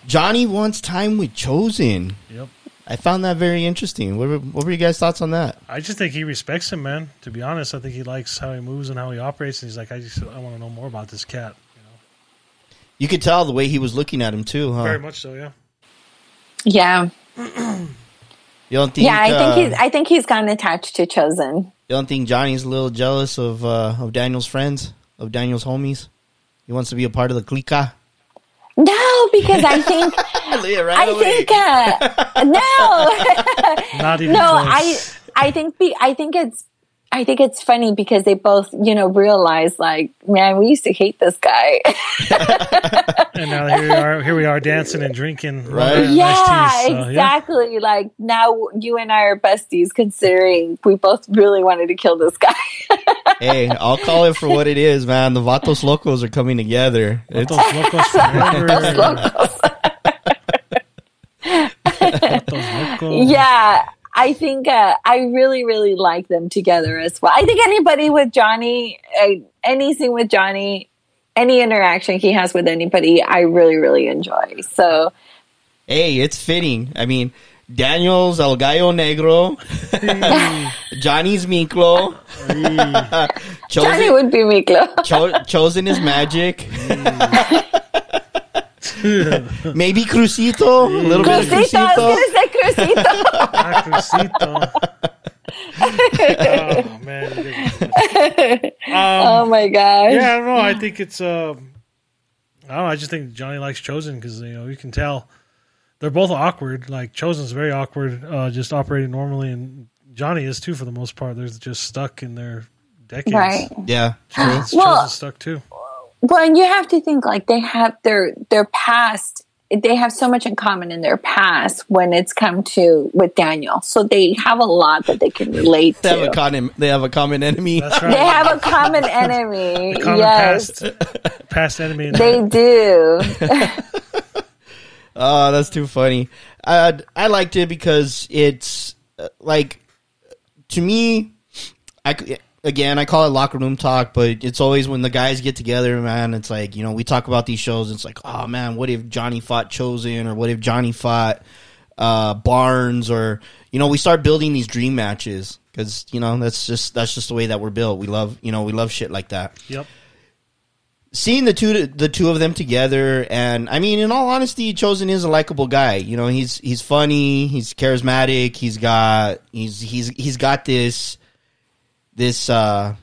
Johnny wants time with Chozen.
Yep.
I found that very interesting. What were, what were you guys' thoughts on that?
I just think he respects him, man. To be honest, I think he likes how he moves and how he operates. And he's like, I just, I want to know more about this cat. You know,
You could tell the way he was looking at him too, huh?
very much so. Yeah.
Yeah, [CLEARS THROAT]
You don't think?
yeah. I
uh,
think he's. I think he's gotten attached to Chozen.
You don't think Johnny's a little jealous of uh, of Daniel's friends, of Daniel's homies? He wants to be a part of the clica.
No, because I think [LAUGHS] I think uh, no, [LAUGHS]
Not even.
no.
close.
I I think be, I think it's I think it's funny because they both you know realize like man we used to hate this guy. [LAUGHS]
And now here we are. Here we are dancing and drinking.
Right.
yeah,
iced teas, so,
exactly. Like now you and I are besties considering we both really wanted to kill this guy.
Hey, I'll call it for what it is, man. The Vatos Locos are coming together. It's,
Those locos forever. Locos.
yeah. I think uh, I really, really like them together as well. I think anybody with Johnny, uh, anything with Johnny, any interaction he has with anybody, I really, really enjoy. So,
hey, it's fitting. I mean, Daniel's El Gallo Negro, [LAUGHS] Johnny's Miklo,
Johnny
Chozen,
would be Miklo.
cho- Chozen is magic. [LAUGHS] Maybe Crucito, a little bit of
Crucito, I
Crucito.
was going to say Crucito.
Ah, Crucito. [LAUGHS] oh man. you did it.
oh my gosh.
Yeah, I don't know. I think it's. Uh, I don't know. I just think Johnny likes Chozen because you know you can tell they're both awkward. Like Chozen's very awkward, uh, just operating normally, and Johnny is too for the most part. They're just stuck in their decades.
Right.
Yeah,
Chozen's,
Well-
Chozen's stuck too.
Well, and you have to think like they have their their past. They have so much in common in their past when it's come to with Daniel. So they have a lot that they can relate
they have a common. They have a common enemy.
That's
They have a common enemy. [LAUGHS]
Common
yes,
past, past enemy.
they do. [LAUGHS]
Oh, that's too funny. I I liked it because it's uh, like to me. I again I call it locker room talk, but it's always when the guys get together, man. It's like you know we talk about these shows. It's like, oh man, what if Johnny fought Chozen, or what if Johnny fought uh, Barnes, or you know we start building these dream matches because you know that's just that's just the way that we're built. We love you know we love shit like that
Yep.
Seeing the two the two of them together and i mean in all honesty Chozen is a likable guy. You know he's he's funny he's charismatic he's got he's he's he's got this this uh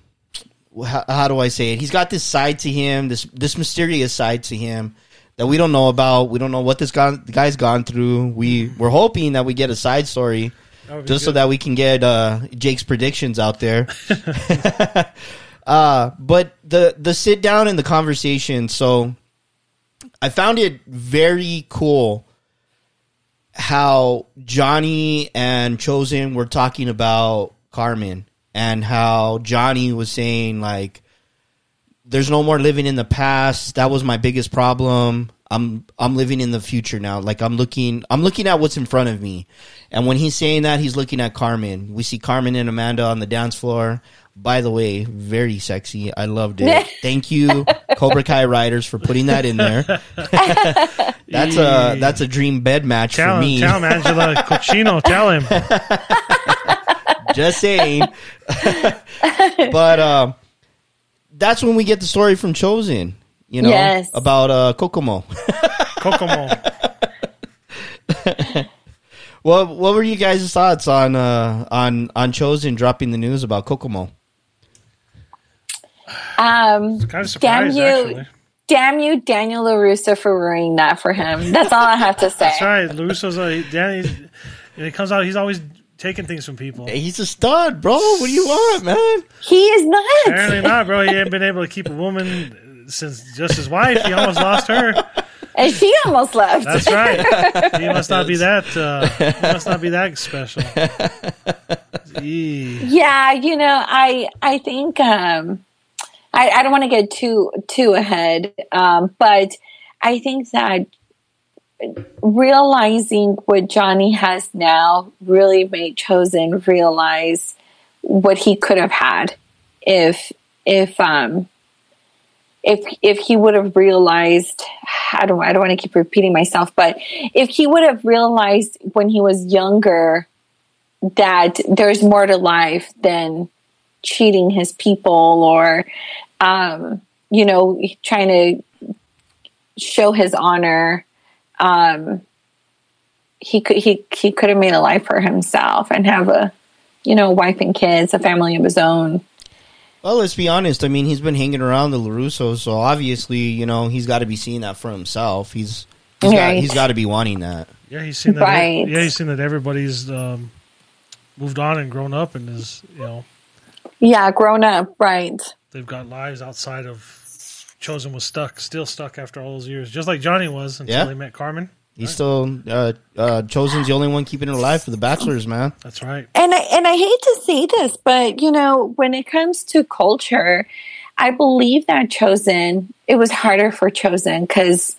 how, how do i say it? He's got this side to him this this mysterious side to him that we don't know about. We don't know what this guy, guy's gone through. We we're hoping that we get a side story
That would be
just so that we can get uh, Jake's predictions out there. [LAUGHS] [LAUGHS] uh, but the the sit down and the conversation. So I found it very cool how Johnny and Chozen were talking about Carmen and how Johnny was saying like there's no more living in the past. That was my biggest problem. I'm I'm living in the future now. Like I'm looking I'm looking at what's in front of me. And when he's saying that, he's looking at Carmen. We see Carmen and Amanda on the dance floor. By the way, very sexy. I loved it. [LAUGHS] Thank you, Cobra Kai writers, for putting that in there. [LAUGHS] that's a that's a dream bed match
Tell
for
him,
me.
tell him, Angela [LAUGHS] Cochino. Tell him.
Just saying. but um, that's when we get the story from Chozen. You know
Yes.
about uh, Kokomo.
Kokomo.
What what were you guys' thoughts on uh, on on Chozen dropping the news about Kokomo?
Um,
Kind of
damn you,
actually.
damn you, Daniel LaRusso, for ruining that for him. That's all I have to say.
That's right. Larusso's a Danny. It comes out, he's always taking things from people.
Hey, he's a stud, bro. What do you want, man?
He is not.
Apparently not, bro. He ain't been able to keep a woman since just his wife. He almost lost her.
And she almost left.
That's right. [LAUGHS] He must not be that. Uh, he must not be that special. [LAUGHS] Eee.
Yeah, you know, I I think um I, I don't want to get too too ahead, um, but I think that realizing what Johnny has now really made Chozen realize what he could have had if if um if if he would have realized I don't I don't want to keep repeating myself, but if he would have realized when he was younger that there's more to life than cheating his people or um, you know trying to show his honor um, he could he he could have made a life for himself and have a you know wife and kids a family of his own
Well, let's be honest. I mean, he's been hanging around the Larusso, so obviously, you know, he's got to be seeing that for himself. He's he's got he's got to be wanting that.
Yeah, he's seen that.
Right.
Yeah, he's seen that everybody's um, moved on and grown up, and is you know
yeah grown up right
they've got lives outside of. Chozen was stuck, still stuck after all those years, just like Johnny was until
Yeah.
he met Carmen.
He's still uh, uh, Chozen's the only one keeping it alive for the bachelors, man.
That's right.
and I, and I hate to say this, but you know, when it comes to culture, I believe that Chozen, it was harder for Chozen because,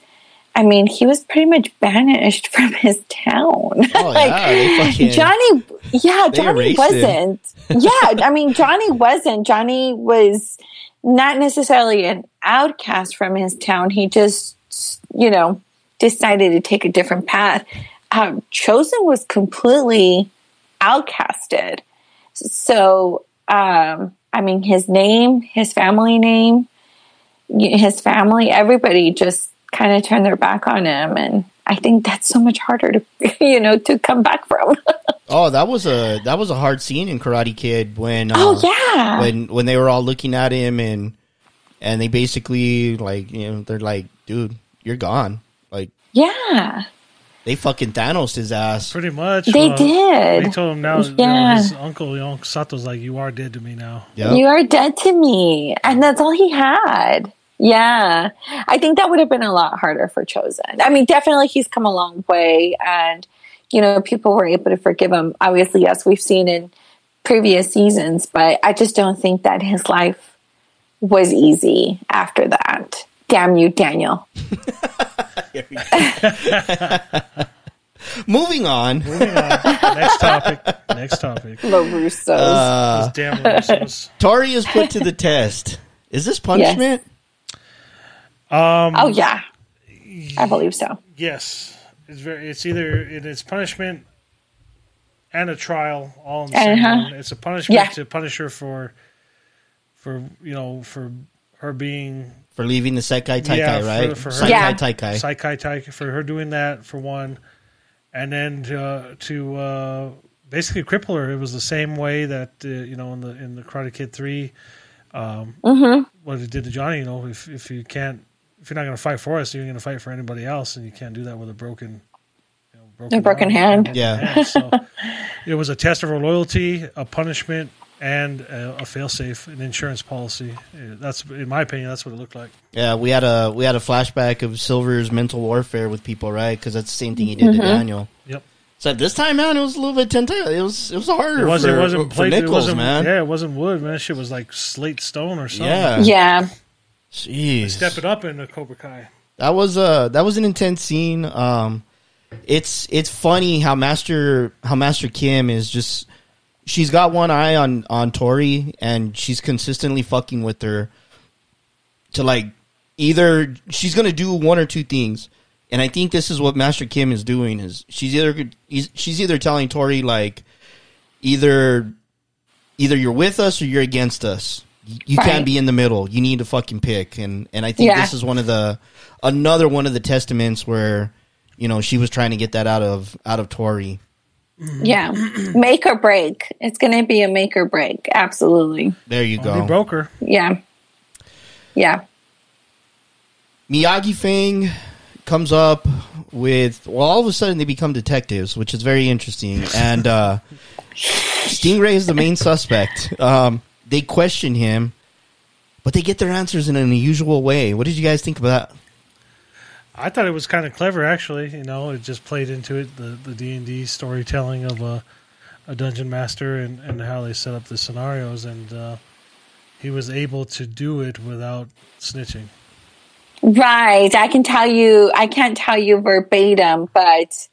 I mean, he was pretty much banished [LAUGHS] from his town.
Oh yeah, fucking
Johnny, yeah, Johnny wasn't. yeah, I mean, Johnny wasn't. Johnny was not necessarily an outcast from his town. He just, you know, decided to take a different path. Um, Chozen was completely outcasted. So, um, I mean, his name, his family name, his family, everybody just kind of turn their back on him. And I think that's so much harder to, [LAUGHS] you know, to come back from. [LAUGHS]
Oh, that was a that was a hard scene in Karate Kid when uh,
oh, yeah.
when when they were all looking at him and and they basically like you know they're like, dude, you're gone. Like
yeah.
they fucking Thanos his ass.
Pretty much.
They
well,
did.
They told him now. you know,
Yeah.
his uncle, you know, Sato's like, "You are dead to me now."
Yep.
You are dead to me. And that's all he had. Yeah. I think that would have been a lot harder for Chozen. I mean, definitely he's come a long way and, you know, people were able to forgive him. Obviously, yes, we've seen in previous seasons, but I just don't think that his life was easy after that. Damn you, Daniel. [LAUGHS] [LAUGHS]
Moving on.
Moving on. Next topic. Next topic.
LaRusso's.
Uh,
Those damn Russos.
Tori is put to the test. Is this punishment?
Um,
oh, yeah. I believe so.
Yes, it's very. It's either it is punishment and a trial all in the
Uh-huh.
one. It's a punishment
Yeah.
to punish her for, for you know, for her being
For leaving the Sekai Taikai,
Yeah,
right?
for her-
Sekai
Yeah.
Taikai.
Saikai Taika for her doing that for one, and then uh, to uh, basically cripple her. It was the same way that uh, you know in the in the Karate Kid three, um,
Mm-hmm.
what it did to Johnny. You know, if if you can't, if you're not going to fight for us, you're going to fight for anybody else, and you can't do that with a broken, you know, broken,
A broken
arm,
hand.
broken
Yeah.
hand. So [LAUGHS] it was a test of her loyalty, a punishment. And a, a failsafe, an insurance policy. That's, in my opinion, that's what it looked like.
Yeah, we had a we had a flashback of Silver's mental warfare with people, right? Because that's the same thing he did to mm-hmm. Daniel.
Yep.
So this time, man, it was a little bit ten. It was it was harder.
It wasn't.
for,
it wasn't
for
plate.
Nichols,
it wasn't,
man.
Yeah, it wasn't wood, man. That shit was like slate stone or something.
Yeah.
Yeah.
Jeez.
Step it up in the Cobra Kai.
That was uh that was an intense scene. Um, it's it's funny how Master how Master Kim is just she's got one eye on on Tori and she's consistently fucking with her to like either she's gonna do one or two things. And I think this is what Master Kim is doing is she's either she's either telling Tori like either either you're with us or you're against us. You you
Right.
can't be in the middle. You need to fucking pick. And and I think
Yeah.
this is one of the another one of the testaments where you know she was trying to get that out of out of Tori.
Yeah. make or break. It's going to be a make or break. Absolutely.
There you
Only
go.
broke her.
Yeah. Yeah.
Miyagi Fang comes up with well, all of a sudden they become detectives, which is very interesting. And uh, [LAUGHS] Stingray is the main suspect. Um, they question him, but they get their answers in an unusual way. What did you guys think about that?
I thought it was kind of clever, actually. You know, it just played into it the the D and D storytelling of a a dungeon master and and how they set up the scenarios, and uh, he was able to do it without snitching.
Right. I can tell you, I can't tell you verbatim, but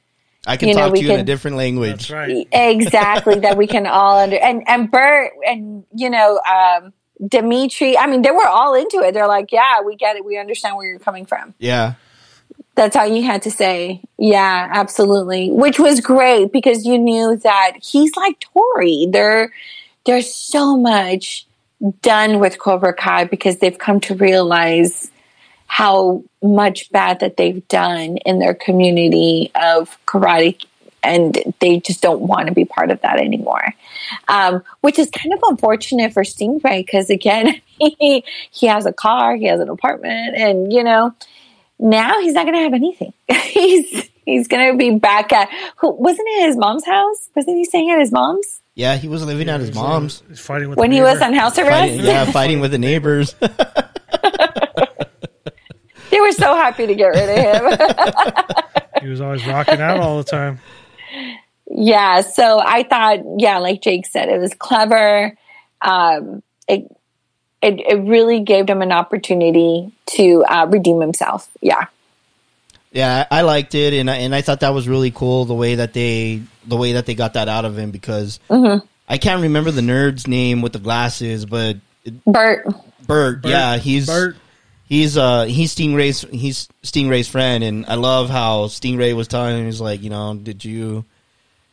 I can
You
talk
we
to you in a different language.
That's right.
exactly that we can all under and and Bert and you know um Demetri. I mean, they were all into it. They're like, "Yeah, we get it. We understand where you're coming from."
Yeah.
That's all you had to say. Yeah, absolutely. Which was great because you knew that he's like Tori. There, there's so much done with Cobra Kai because they've come to realize how much bad that they've done in their community of karate and they just don't want to be part of that anymore. Um, which is kind of unfortunate for stingray because again [LAUGHS] he, he has a car he has an apartment and you know now he's not going to have anything. [LAUGHS] He's he's going to be back at who wasn't it his mom's house? Wasn't he staying at his mom's?
Yeah, he was living at his
uh,
mom's.
he's fighting with
when
the
he was on house arrest?
Fighting, yeah, fighting with the neighbors. [LAUGHS]
they were so happy to get rid of him [LAUGHS]
He was always rocking out all the time.
Yeah, so I thought, yeah, like Jake said, it was clever. Um, it, it it really gave him an opportunity to uh, redeem himself. Yeah,
Yeah, I I liked it, and I, and I thought that was really cool the way that they the way that they got that out of him because
Mm-hmm.
I can't remember the nerd's name with the glasses, but
Bert.
Bert, yeah, he's
Bert.
He's uh he's Stingray's he's Stingray's friend, and I love how Stingray was telling him he's like, you know, did you,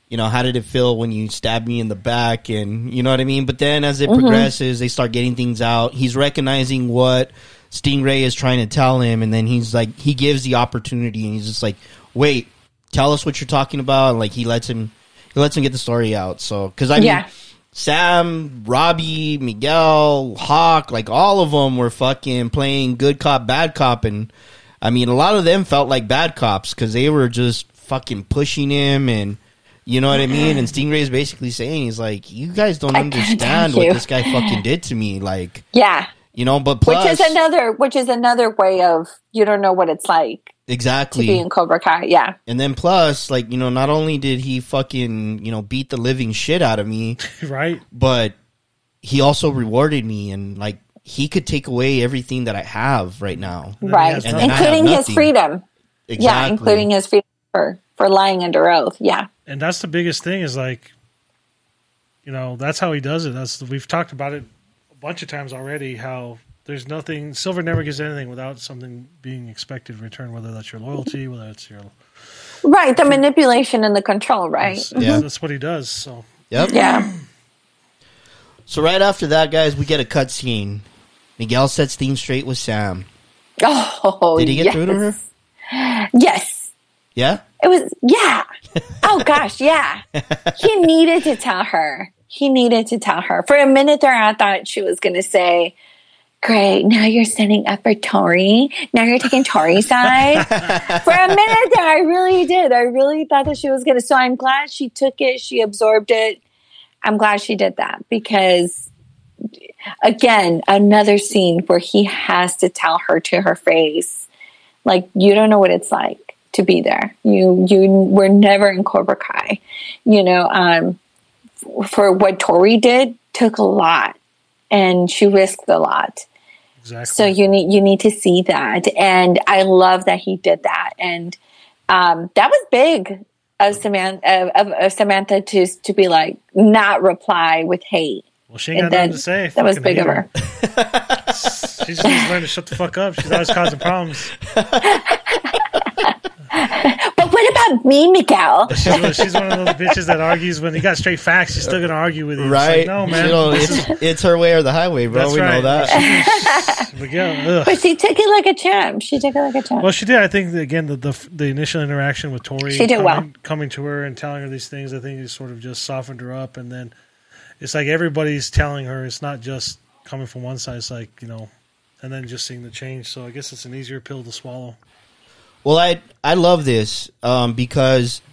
you know, how did it feel when you stabbed me in the back, and you know what I mean. But then as it progresses, they start getting things out. He's recognizing what Stingray is trying to tell him, and then he's like, he gives the opportunity, and he's just like, wait, tell us what you're talking about, and like he lets him he lets him get the story out. So because I mean.
Yeah.
Sam, Robbie, Miguel, Hawk, like all of them were fucking playing good cop, bad cop, and I mean, a lot of them felt like bad cops because they were just fucking pushing him, and you know what I mean. And Stingray's basically saying he's like, "You guys don't
I
understand what this guy fucking did to me, like
Yeah,
you know." But plus,
which is another which is another way of you don't know what it's like to
exactly,
be in Cobra Kai. Yeah,
and then plus, like you know, not only did he fucking you know beat the living shit out of me, [LAUGHS]
Right?
but he also rewarded me and like he could take away everything that I have right now.
right,
And then I have
including his freedom.
Exactly.
Yeah, including his freedom for for lying under oath. Yeah,
and that's the biggest thing is like you know that's how he does it that's we've talked about it a bunch of times already how there's nothing silver never gives anything without something being expected in return whether that's your loyalty whether it's your
right. The manipulation and the control. Right.
that's, mm-hmm.
Yeah.
that's what he does so
Yep.
Yeah.
So right after that, guys, we get a cutscene. Miguel sets things straight with Sam.
Oh,
Did he get
yes.
through to her?
Yes.
Yeah.
It was, yeah. Oh gosh, yeah. He needed to tell her. He needed to tell her. For a minute there, I thought she was going to say, Great, now you're standing up for Tori. Now you're taking Tori's side. [LAUGHS] for a minute there, I really did. I really thought that she was going to. So I'm glad she took it. She absorbed it. I'm glad she did that because, again, another scene where he has to tell her to her face, like, you don't know what it's like to be there. You you were never in Cobra Kai. You know, um, for what Tori did took a lot, and she risked a lot.
exactly.
So you need you need to see that, and I love that he did that, and um, that was big of Samantha of, of Samantha to to be like not reply with hate.
well she ain't
And
got
then
nothing to say.
that was big of her. [LAUGHS]
she just needs to shut the fuck up. She's always causing problems [LAUGHS]
But what me, Miguel?
she's, one- she's one of those bitches that argues when you got straight facts she's still gonna argue with you It's
Right.
like, no man
You know, it's, it's her way or the highway, bro.
That's
we know
right.
that.
Miguel. [LAUGHS]
But she took it like a champ. She took it like a champ.
Well, she did. I think again the, the the initial interaction with Tori,
She did
coming,
well.
coming to her and telling her these things. I think it sort of just softened her up, and then it's like everybody's telling her it's not just coming from one side. It's like you know, and then just seeing the change. So I guess it's an easier pill to swallow.
Well, I I love this um, because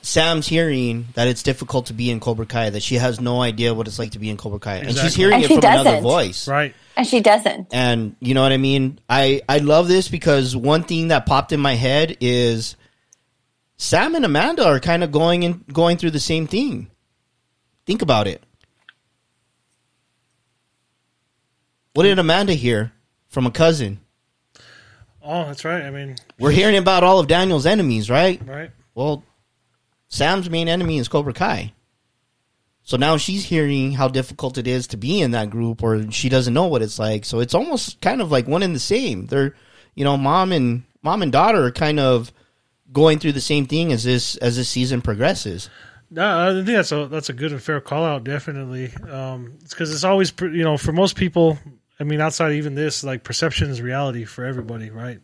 Sam's hearing that it's difficult to be in Cobra Kai, that she has no idea what it's like to be in Cobra Kai, and she's hearing
And
it
she
from another
doesn't.
voice.
Right.
And she doesn't.
And you know what I mean? I I love this because one thing that popped in my head is Sam and Amanda are kind of going in going through the same thing. Think about it. What did Amanda hear from a cousin?
Oh, that's right. I mean,
We're hearing about all of Daniel's enemies, right?
right.
Well, Sam's main enemy is Cobra Kai. So now she's hearing how difficult it is to be in that group, or she doesn't know what it's like. So it's almost kind of like one and the same. They're, you know, mom and mom and daughter are kind of going through the same thing as this as this season progresses.
No, I think that's a that's a good and fair call out. Definitely, um, it's because it's always you know for most people. I mean, outside of even this, like perception is reality for everybody, right?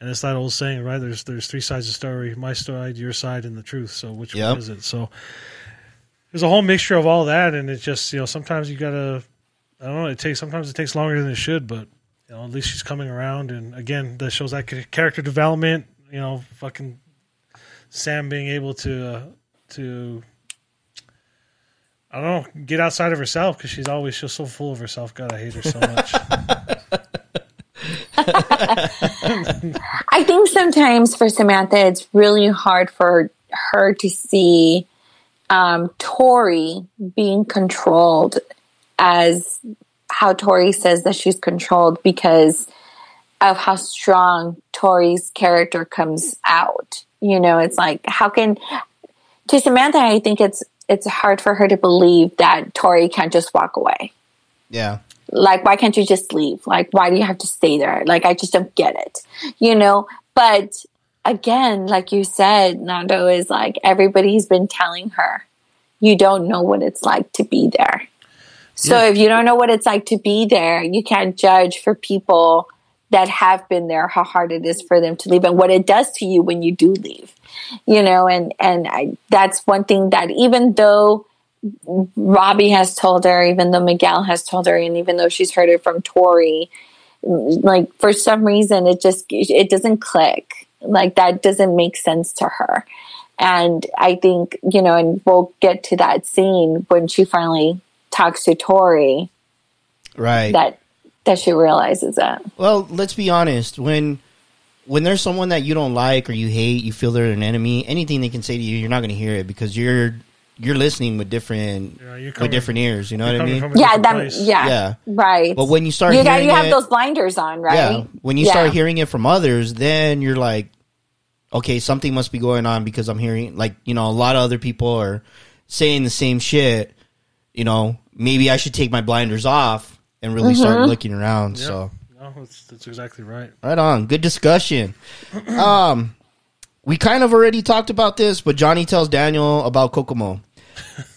And it's that old saying, right? There's there's three sides of the story: my side, your side, and the truth. So which
Yep.
one is it? So there's a whole mixture of all that, and it's just you know sometimes you gotta I don't know. It takes sometimes it takes longer than it should, but you know at least she's coming around, and again that shows that character development. You know, fucking Sam being able to uh, to I don't know get outside of herself because she's always just so full of herself. God, I hate her so much. [LAUGHS]
I think sometimes for Samantha, it's really hard for her to see um, Tori being controlled as how Tori says that she's controlled because of how strong Tori's character comes out. You know, it's like how can to Samantha, I think it's it's hard for her to believe that Tori can't just walk away.
Yeah,
like why can't you just leave? Like why do you have to stay there? Like i just don't get it you know? But again like you said nando is like everybody's been telling her you don't know what it's like to be there. So
Yeah.
if you don't know what it's like to be there you can't judge for people that have been there how hard it is for them to leave and what it does to you when you do leave you know and and I, that's one thing that even though Robbie has told her, even though Miguel has told her, and even though she's heard it from Tori, like for some reason it just it doesn't click. Like that doesn't make sense to her. And I think, you know, and we'll get to that scene when she finally talks to Tori
right.
that that she realizes that.
Well, let's be honest. When when there's someone that you don't like or you hate, you feel they're an enemy. Anything they can say to you, you're not going to hear it because you're you're listening with different
Yeah, you're
with different ears. You know what I mean?
Yeah,
different
that yeah,
Yeah.
right.
But when you start
you got
hearing
you have
it-
those blinders on, right?
Yeah. When you
Yeah.
start hearing it from others, then you're like, okay, something must be going on because I'm hearing like you know a lot of other people are saying the same shit. You know, maybe I should take my blinders off and really
Mm-hmm.
start looking around.
Yeah.
So
No, that's, that's exactly right.
right on, good discussion. [CLEARS THROAT] um, we kind of already talked about this, but Johnny tells Daniel about Kokomo.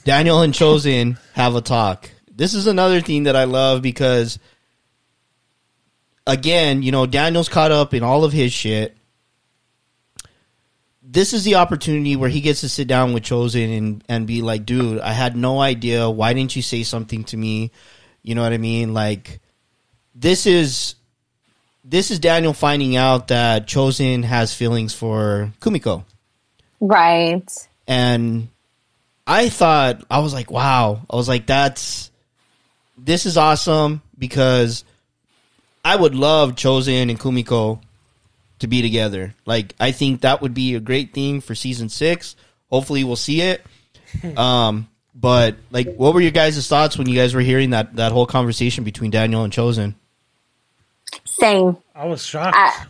Daniel and Chozen have a talk. This is another thing that I love because, again, you know, Daniel's caught up in all of his shit. This is the opportunity where he gets to sit down with Chozen and, and be like, dude, I had no idea. Why didn't you say something to me? You know what I mean? Like, this is this is Daniel finding out that Chozen has feelings for Kumiko.
Right.
And I thought I was like, wow. I was like, that's this is awesome because I would love Chozen and Kumiko to be together. Like I think that would be a great thing for season six. Hopefully we'll see it. [LAUGHS] um but like what were your guys' thoughts when you guys were hearing that that whole conversation between Daniel and Chozen?
Same.
I was shocked.
I,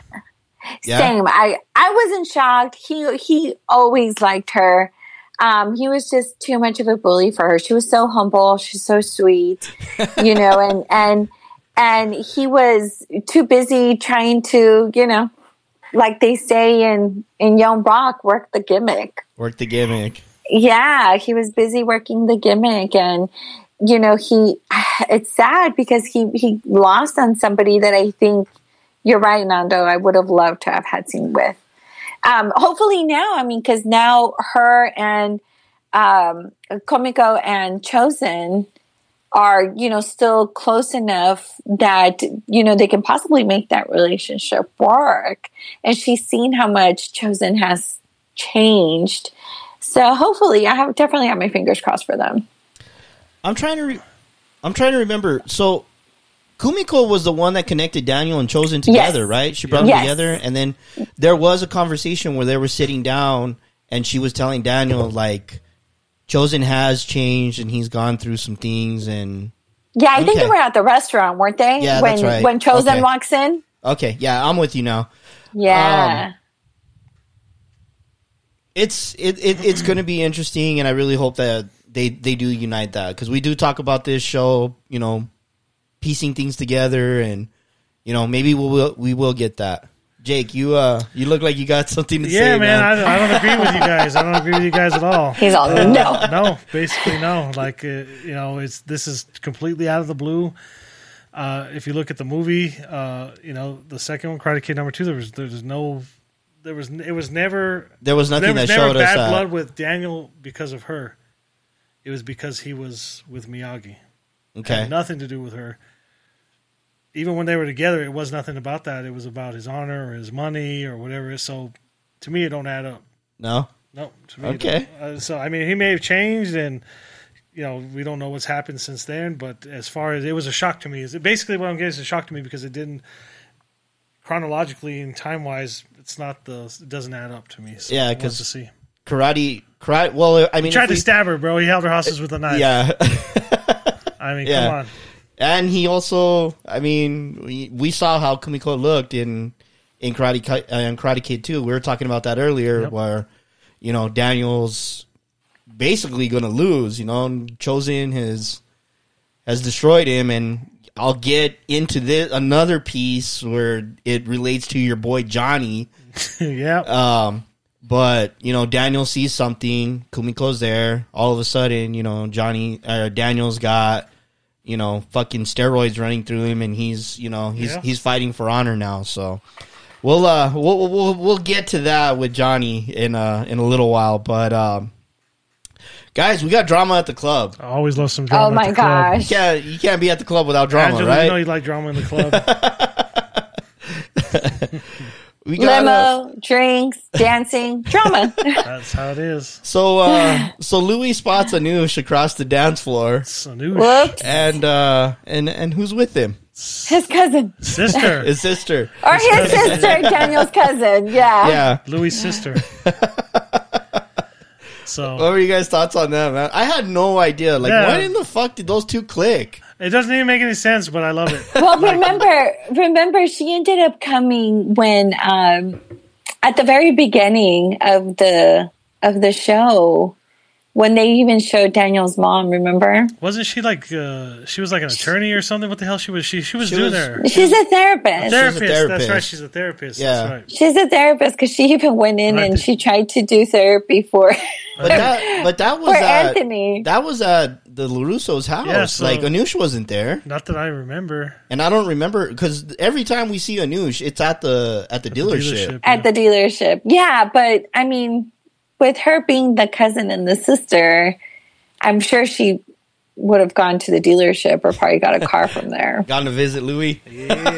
Yeah.
Same. I I wasn't shocked. He he always liked her. Um, he was just too much of a bully for her. She was so humble. She's so sweet, [LAUGHS] you know, and and and he was too busy trying to, you know, like they say in in Young Rock, work the gimmick.
Work the gimmick.
Yeah, he was busy working the gimmick and you know, he [SIGHS] it's sad because he he lost on somebody that I think you're right, Nando, I would have loved to have had seen with. Um hopefully now, I mean cuz now her and um Kumiko and Chozen are, you know, still close enough that, you know, they can possibly make that relationship work. And she's seen how much Chozen has changed. So hopefully I have definitely have my fingers crossed for them.
I'm trying to. Re- I'm trying to remember. So, Kumiko was the one that connected Daniel and Chozen together,
Yes.
right? She brought them
Yes.
together, and then there was a conversation where they were sitting down, and she was telling Daniel like, Chozen has changed, and he's gone through some things, and
Yeah, I think they were at the restaurant, weren't they?
Yeah,
when
that's right.
when Chozen
Okay.
walks in.
okay, yeah, I'm with you now.
Yeah.
Um, it's it, it it's going to be interesting, and I really hope that they they do unite that because we do talk about this show, you know, piecing things together, and you know maybe we will we will get that. Jake, you uh you look like you got something to
Yeah,
say,
man,
man.
I, I don't agree with you guys. I don't agree with you guys at all.
He's all no.
no, basically no. Like uh, you know, it's this is completely out of the blue. Uh, if you look at the movie, uh, you know the second one, Karate Kid number two, there was there's no, there was it was never
there was nothing
there was
that
never
showed us
bad
that.
blood with Daniel because of her. It was because he was with Miyagi.
Okay,
nothing to do with her. Even when they were together, it was nothing about that. It was about his honor or his money or whatever. So, to me, it don't add up.
no,
No, to me,
Okay.
Uh, so I mean, he may have changed, and you know, we don't know what's happened since then. But as far as it was a shock to me, is basically what I'm getting is a shock to me because it didn't chronologically and time wise, it's not the it doesn't add up to me. So
Yeah, because
to see.
karate, karate. Well, I mean,
He tried to
we-
stab her, bro. He held her hostage with a knife.
yeah. [LAUGHS] [LAUGHS]
I mean,
Yeah.
come on.
And he also, I mean, we, we saw how Kumiko looked in in Karate uh, in Karate Kid 2. We were talking about that earlier,
Yep.
where you know Daniel's basically going to lose. You know, and Chozen has has destroyed him, and I'll get into this another piece where it relates to your boy Johnny. [LAUGHS]
yeah.
Um, but you know, Daniel sees something. Kumiko's there. All of a sudden, you know, Johnny uh, Daniel's got you know fucking steroids running through him, and he's you know he's
Yeah.
he's fighting for honor now. So we'll uh we'll we'll we'll get to that with Johnny in uh in a little while. But um, guys, we got drama at the club.
I always love some drama.
Oh
at
my
the club.
You
gosh.
can't you can't be at the club without drama,
Angela,
right?
you know you like drama in the club. [LAUGHS]
we got uh,
Limo, drinks, dancing, drama. [LAUGHS]
That's how it is.
so uh so Louie spots Anoush across the dance floor.
It's a new
Whoops.
and uh and and who's with him?
His cousin.
sister. [LAUGHS]
His sister.
Or his sister, Daniel's cousin. Yeah.
Yeah.
Louie's sister. So
What were you guys' thoughts on that, man? I had no idea. Like,
Yeah.
when in the fuck did those two click?
it doesn't even make any sense, but I love it.
Well, remember, remember, she ended up coming when, um, at the very beginning of the of the show, when they even showed Daniel's mom. Remember,
Wasn't she like uh, she was like an attorney or something? What the hell she was? She she was
She
doing
was-
there.
she's a therapist.
Therapist.
therapist.
That's right. She's a therapist.
Yeah.
That's right.
She's a therapist because she even went in
Right.
and she tried to do therapy for
But that, [LAUGHS] but that was
for
at,
Anthony.
that was at the Larusso's house.
Yeah, so-
like Anoush wasn't there,
Not that I remember.
and I don't remember because every time we see Anoush, it's at the at the dealership.
at the dealership. Yeah, but I mean, with her being the cousin and the sister, I'm sure she would have gone to the dealership or probably got a car [LAUGHS] from there.
Gone to visit Louie.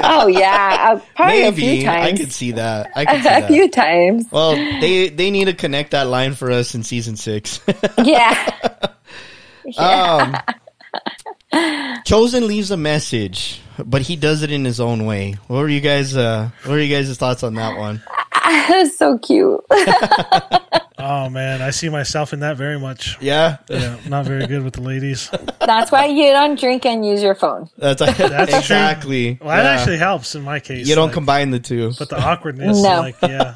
Oh yeah, uh, probably a few
Maybe I could see that. I [LAUGHS] could see
a
that.
few times.
Well, they they need to connect that line for us in season six. [LAUGHS]
Yeah.
um, Chozen leaves a message, but he does it in his own way. What were you guys? Uh, what were you guys' thoughts on that one?
That's so cute.
Oh man, I see myself in that very much.
Yeah,
Yeah, not very good with the ladies.
That's why you don't drink and use your phone.
that's, [LAUGHS]
That's true.
exactly.
Well, that actually helps in my case.
you don't
like,
combine the two.
But the awkwardness,
No.
like yeah.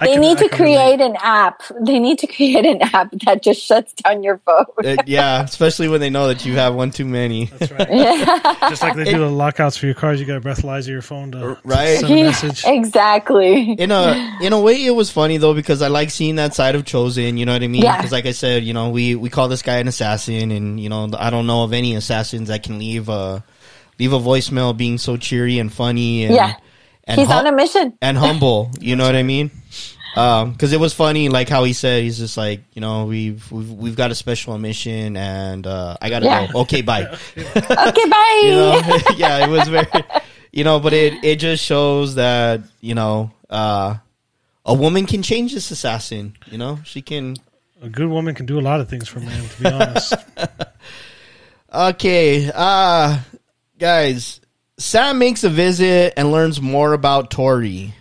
I
They
can-
need to
can relate.
create an app. [LAUGHS] They need to create an app that just shuts down your phone.
Uh, [LAUGHS] yeah, especially when they know that you have one too many.
That's right. [LAUGHS] Just like they do the lockouts for your cars, you got to breathalyzer your phone to
Right.
send a message.
exactly.
in a in a way it was funny though because I like seeing that side of Chozen. You know what I mean?
Yeah.
Because like I said, you know we we call this guy an assassin, and you know I don't know of any assassins that can leave a leave a voicemail being so cheery and funny and
Yeah.
And
He's
hum-
on a mission.
and humble. You know what I mean? because it was funny, like how he said he's just like you know we've we've, we've got a special mission and uh, I gotta
Yeah.
go. Okay, bye. [LAUGHS]
Okay, [LAUGHS] bye.
you know, [LAUGHS] yeah, it was very, you know, but it it just shows that you know uh, a woman can change this assassin. You know, she can.
A good woman can do a lot of things for a man. To be honest,
Okay, uh guys, Sam makes a visit and learns more about Tori.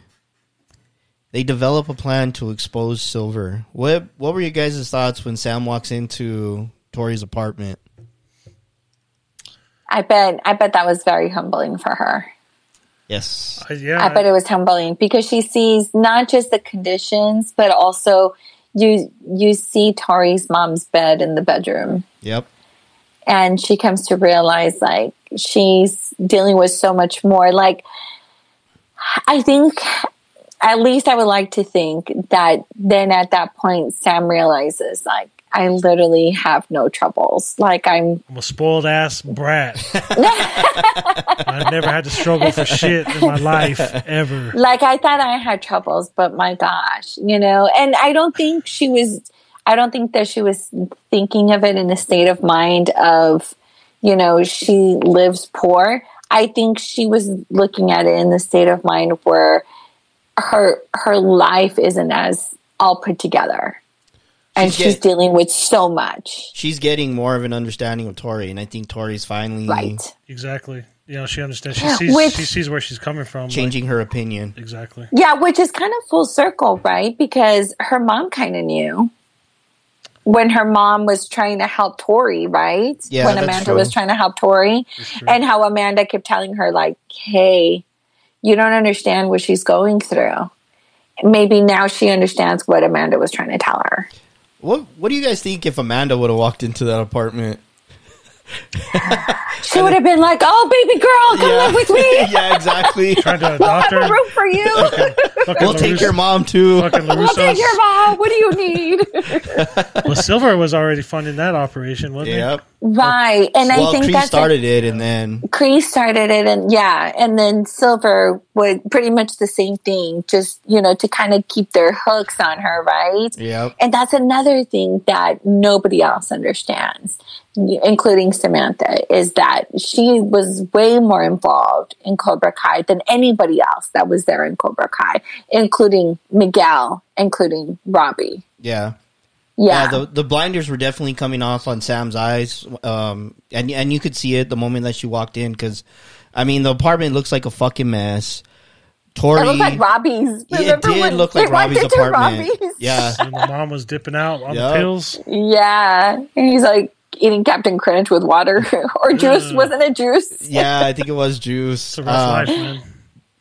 They develop a plan to expose Silver. What what were your guys' thoughts when Sam walks into Tori's apartment?
I bet. I bet that was very humbling for her.
Yes.
I, yeah,
I bet it was humbling because she sees not just the conditions, but also you you see Tori's mom's bed in the bedroom,
Yep.
And she comes to realize like she's dealing with so much more. Like I think, at least I would like to think that then at that point Sam realizes like I literally have no troubles. Like I'm
I'm a spoiled ass brat. [LAUGHS] I've never had to struggle for shit in my life ever.
like I thought I had troubles, but my gosh, you know, and I don't think she was, I don't think that she was thinking of it in a state of mind of, you know, she lives poor. I think she was looking at it in the state of mind where her her life isn't as all put together. And
She's
she's dealing with so much.
She's getting more of an understanding of Tori, and I think Tori's finally
Right.
Exactly. You know, she understands. She sees.
Which-
she sees where she's coming from. like-
changing her opinion.
exactly.
Yeah, which is kind of full circle, right? Because her mom kind of knew when her mom was trying to help Tori, right?
Yeah,
when Amanda
true.
was trying to help Tori, and how Amanda kept telling her, like, hey, you don't understand what she's going through. Maybe now she understands what Amanda was trying to tell her.
What What do you guys think if Amanda would have walked into that apartment? [LAUGHS]
She would have been like, "Oh, baby girl, come live with me. [LAUGHS]
yeah, exactly. [LAUGHS]
Trying to
We'll have a room for you.
Fucking
we'll take your mom too.
Fucking
we'll take your mom. What do you need?"
Well, Silver was already funding that operation, wasn't he?
Yep.
Right, and I think
Cree
that's
started it, and then
Cree started it and yeah, and then Silver would pretty much the same thing, just you know, to kind of keep their hooks on her, right?
Yep.
And that's another thing that nobody else understands, including Samantha, is that she was way more involved in Cobra Kai than anybody else that was there in Cobra Kai, including Miguel, including Robbie.
yeah.
Yeah.
Yeah, the the blinders were definitely coming off on Sam's eyes, um, and and you could see it the moment that she walked in because, I mean, the apartment looks like a fucking mess. Tori,
it looked like Robbie's.
it did look like Robbie's apartment.
Robbie's?
Yeah, [LAUGHS]
When the mom was dipping out on
Yep.
the pills.
Yeah, and he's like eating Captain Crunch with water [LAUGHS] or juice. Wasn't it juice?
yeah, I think it was Juice.
It's a rough
Um,
life, man.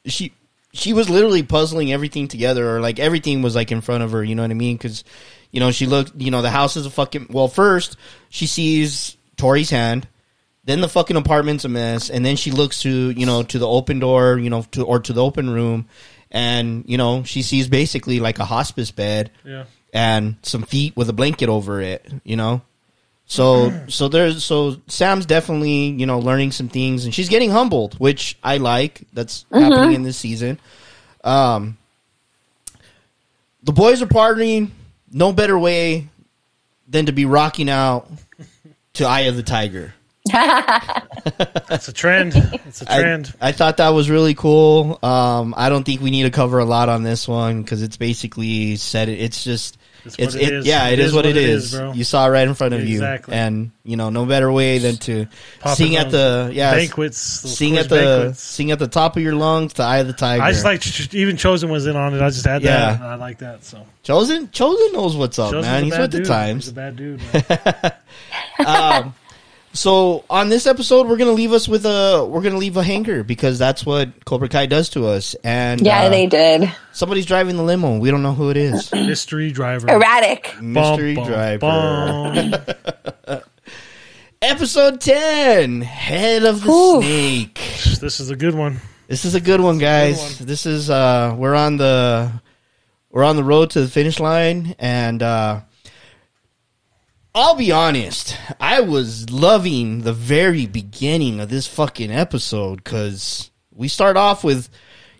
she she was literally puzzling everything together, or like everything was like in front of her. You know what I mean? Because you know she looked. You know the house is a fucking. Well, first she sees Tori's hand, then the fucking apartment's a mess, and then she looks to you know to the open door, you know, to or to the open room, and you know she sees basically like a hospice bed
Yeah.
and some feet with a blanket over it, you know. So [CLEARS THROAT] so there's so Sam's definitely, you know, learning some things and she's getting humbled, which I like. That's happening in this season. Um the boys are partying, no better way than to be rocking out to Eye of the Tiger. [LAUGHS]
That's a trend. It's a trend.
I thought that was really cool. Um, I don't think we need to cover a lot on this one because it's basically said it. It's just
It's
it's,
what it
it,
is.
yeah,
It
it is,
is
what it is.
is, bro.
You saw it right in front of
Exactly.
you, and you know, no better way than to sing at the yeah,
banquets.
sing at the
banquets.
sing at the top of your lungs to Eye of the Tiger.
I just like even Chozen was in on it. I just had
Yeah.
that. I like that. So
Chozen. Chozen knows what's up,
Chozen's
man. He's with the times.
He's a bad dude. [LAUGHS]
Um, so on this episode, we're gonna leave us with a we're gonna leave a hanger because that's what Cobra Kai does to us. And
Yeah,
uh,
they did.
somebody's driving the limo. We don't know who it is. [CLEARS THROAT]
Mystery driver.
Erratic.
Mystery
Bum, bum,
driver.
bum. [LAUGHS]
Episode ten, Head of the
Whew.
Snake.
this is a good one.
This is a good one, guys. This is uh, we're on the we're on the road to the finish line, and uh, I'll be honest, I was loving the very beginning of this fucking episode because we start off with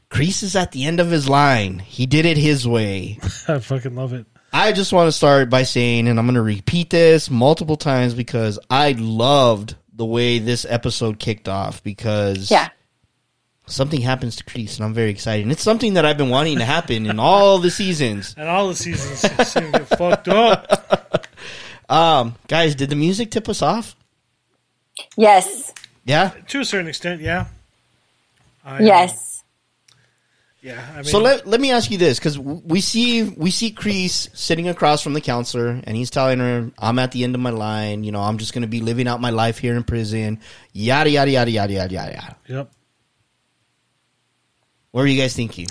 Kreese is at the end of his line. He did it his way. [LAUGHS]
I fucking love it.
I just want to start by saying, and I'm going to repeat this multiple times because I loved the way this episode kicked off because
Yeah.
something happens to Kreese, and I'm very excited. And it's something that I've been wanting to happen in all the seasons. [LAUGHS]
And all the seasons seem to get fucked up. [LAUGHS]
Um, guys, did the music tip us off?
Yes.
Yeah.
To a certain extent, yeah. I,
Yes.
Yeah. I mean,
So let, let me ask you this, because we see we see Kreese sitting across from the counselor, and he's telling her, "I'm at the end of my line. You know, I'm just going to be living out my life here in prison." Yada yada yada yada yada yada.
Yep.
What were you guys thinking?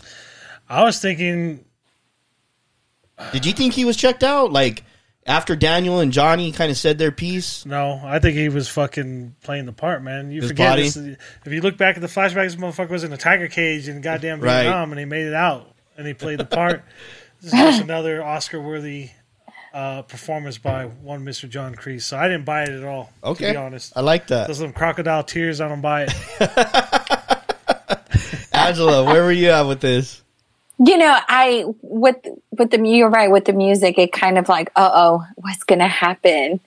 I was thinking,
Did you think he was checked out? Like after Daniel and Johnny kind of said their piece?
no, I think he was fucking playing the part, man. You
His
forget
body?
this, if you look back at the flashbacks, this motherfucker was in a tiger cage in goddamn
Right.
Vietnam, and he made it out, and he played the part. [LAUGHS] this is just another Oscar-worthy uh, performance by one Mr. John Kreese. So I didn't buy it at all.
Okay,
to be honest.
I like that.
Those little crocodile tears, I don't buy it. [LAUGHS]
Angela, where were you at with this?
You know, I with with the you're right with the music. It kind of like, uh oh, what's gonna happen?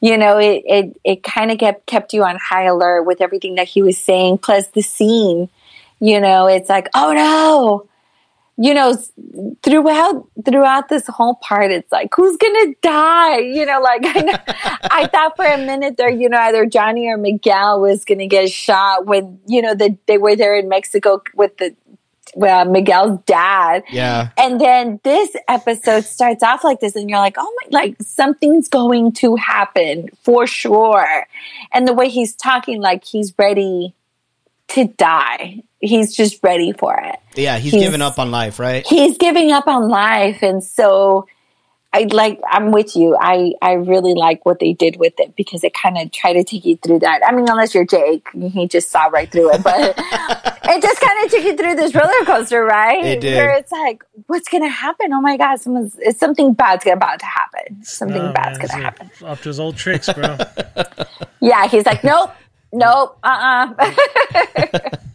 You know, it it it kind of kept kept you on high alert with everything that he was saying. Plus the scene, you know, it's like, oh no, you know, throughout throughout this whole part, it's like, who's gonna die? You know, like [LAUGHS] I know, I thought for a minute there, you know, either Johnny or Miguel was gonna get shot when you know that they were there in Mexico with the well, Miguel's dad.
Yeah,
And then this episode starts off like this, and you're like, oh my, like something's going to happen for sure. And the way he's talking, like he's ready to die. He's just ready for it.
yeah, he's,
He's-
giving up on life, right?
He's giving up on life. And so I like, I'm with you. I, I really like what they did with it because it kind of tried to take you through that. I mean, unless you're Jake, he just saw right through it, but [LAUGHS] it just kind of took you through this roller coaster, right?
It did.
Where it's like, what's going to happen? Oh my God, someone's, it's something bad's about to happen. Something
No,
bad's
man,
to happen.
Up to his old tricks, bro. [LAUGHS]
Yeah. He's like, nope, nope, uh uh [LAUGHS]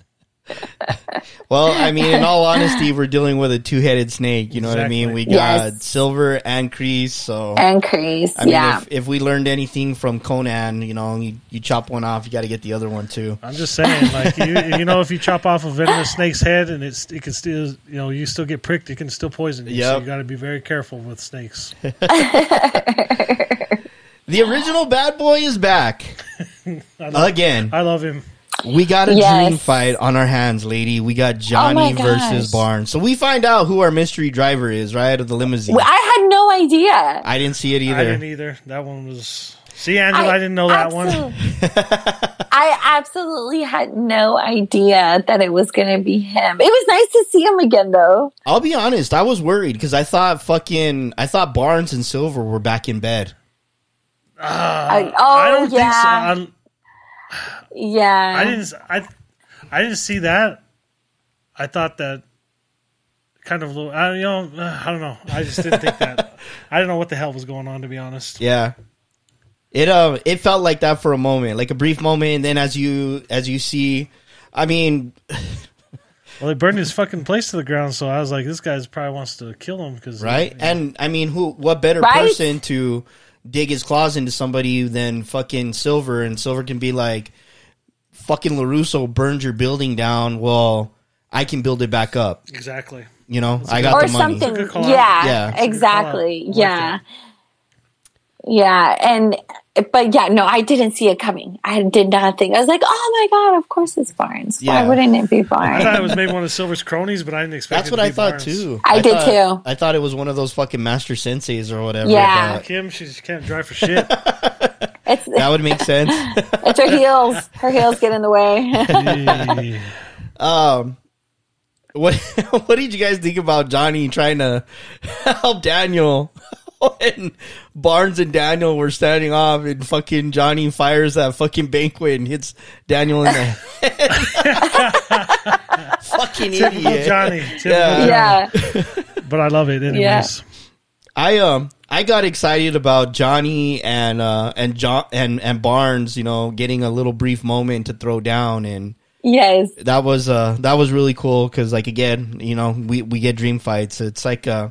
Well, I mean, in all [LAUGHS] honesty, we're dealing with a two-headed snake. You know what I mean? We got
Yes.
Silver and Kreese, so
and Kreese.
I mean,
yeah.
if, if we learned anything from Conan, you know, you, you chop one off, you got to get the other one too.
I'm just saying, like you, you know, if you chop off a venomous snake's head and it's it can still, you know, you still get pricked, it can still poison you. So you got to be very careful with snakes. [LAUGHS] [LAUGHS]
The original bad boy is back
I love,
again.
I love him.
We got a
Yes.
dream fight on our hands, lady. We got
oh Johnny Oh
versus Barnes. So we find out who our mystery driver is, right? Of the limousine.
I had no idea.
I didn't see it
I
either.
didn't either. That one was. See, Angela, I, didn't know that one. [LAUGHS]
I absolutely had no idea that it was going to be him. It was nice to see him again, though.
I'll be honest. I was worried because I thought fucking, I thought Barnes and Silver were back in bed.
Uh, I, oh,
I don't
yeah,
think so.
Yeah.
I, I didn't. I, I didn't see that. I thought that kind of a little. I, you know, I don't know. I just didn't think that. I don't know what the hell was going on, to be honest.
Yeah. It uh it felt like that for a moment, like a brief moment, and then as you as you see, I mean, [LAUGHS]
Well, they burned his fucking place to the ground, so I was like, this guy's probably wants to kill him because
right? And I mean, who? What better
Right?
person to dig his claws into somebody than fucking Silver? And Silver can be like, "Fucking Larusso burned your building down. Well, I can build it back up.
exactly.
You know, I got
or
the money."
something.
good call out.
Yeah,
Yeah. It's
a good
exactly.
call out. I like
Yeah.
that.
Yeah, and but yeah, no, I didn't see it coming. I did not think. I was like, "Oh my god, of course it's Barnes.
Yeah.
Why wouldn't it be Barnes?
I thought it was maybe one of Silver's cronies, but I didn't expect.
That's
it
what
to
I
be
thought
Barnes.
too.
I did
thought-
too.
I thought it was one of those fucking master senseis or whatever.
Yeah.
but
Kim, she just can't drive for shit. [LAUGHS]
It's
that would make sense. [LAUGHS]
it's her heels. Her heels get in the way. [LAUGHS]
Um, what what did you guys think about Johnny trying to help Daniel when Barnes and Daniel were standing off and fucking Johnny fires that fucking banquet and hits Daniel in the [LAUGHS] head? [LAUGHS] fucking
Typical
idiot.
Johnny. Typical
Yeah.
Johnny.
yeah,
But I love it anyways.
I um I got excited about Johnny and uh and John and and Barnes, you know, getting a little brief moment to throw down and
Yes.
that was uh that was really cool because like again you know we we get dream fights it's like uh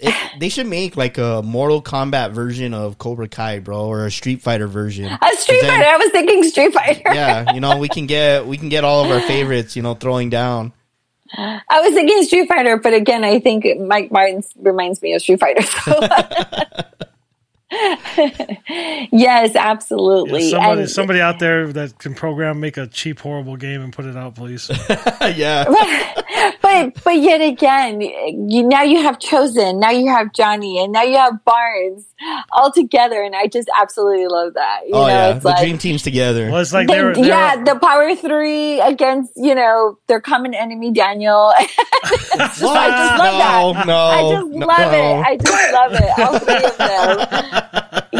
it, they should make like a mortal kombat version of cobra kai bro or a street fighter version
A Street Fighter. I was thinking Street Fighter.
yeah you know we can get we can get all of our favorites you know throwing down
I was thinking Street Fighter, but again, I think Mike Martin reminds me of Street Fighter. So. [LAUGHS] [LAUGHS] [LAUGHS] yes, absolutely.
somebody,
And-
somebody out there that can program, make a cheap, horrible game and put it out, please. [LAUGHS]
yeah [LAUGHS]
but but yet again, you now you have Chozen, now you have Johnny, and now you have Barnes all together, and I just absolutely love that. You
oh
know,
yeah
it's
the
like
dream team's together
Well, it's like
they-
they were, they
yeah,
were,
the power three against you know their common enemy Daniel.
what?
I just love that.
no
I
no
just love
no.
it. I just love it. All three of them.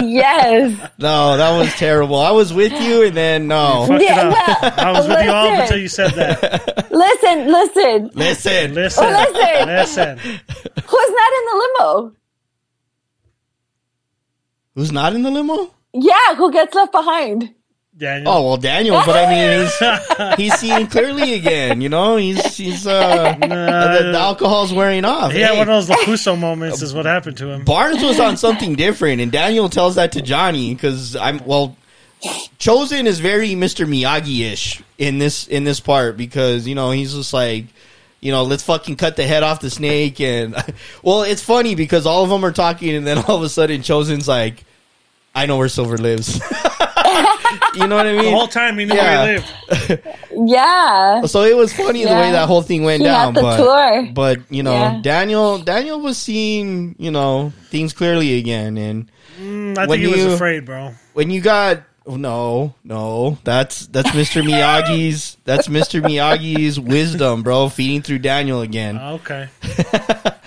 Yes. [LAUGHS]
no that was terrible i was with you and then no
Yeah, well,
I was with you all
listen.
until you said that. [LAUGHS]
Listen, listen.
listen
Listen,
listen.
listen.
Who's not in the limo?
who's not in the limo
Yeah, who gets left behind?
Daniel.
oh well daniel but i mean [LAUGHS] he's he's seeing clearly again you know he's he's uh the, the alcohol's wearing off
Yeah,
Hey.
one of those LaRusso moments, is what happened to him.
Barnes was on [LAUGHS] something different, and Daniel tells that to Johnny because I'm well. Chozen is very Mr. Miyagi ish in this in this part because you know he's just like, you know, let's fucking cut the head off the snake and [LAUGHS] well, it's funny because all of them are talking and then all of a sudden Chozen's like, I know where Silver lives. You know what I [LAUGHS] mean?
The whole time he knew
Yeah.
where he lived. [LAUGHS]
Yeah.
So it was funny the way that whole thing went
He
down,
had the
but
tour.
but you know
Yeah.
Daniel Daniel was seeing you know things clearly again and.
Mm, I
When
think he
you-
was afraid, bro.
when you got oh, no no that's that's mr miyagi's that's mr miyagi's wisdom bro feeding through daniel again
Okay. [LAUGHS]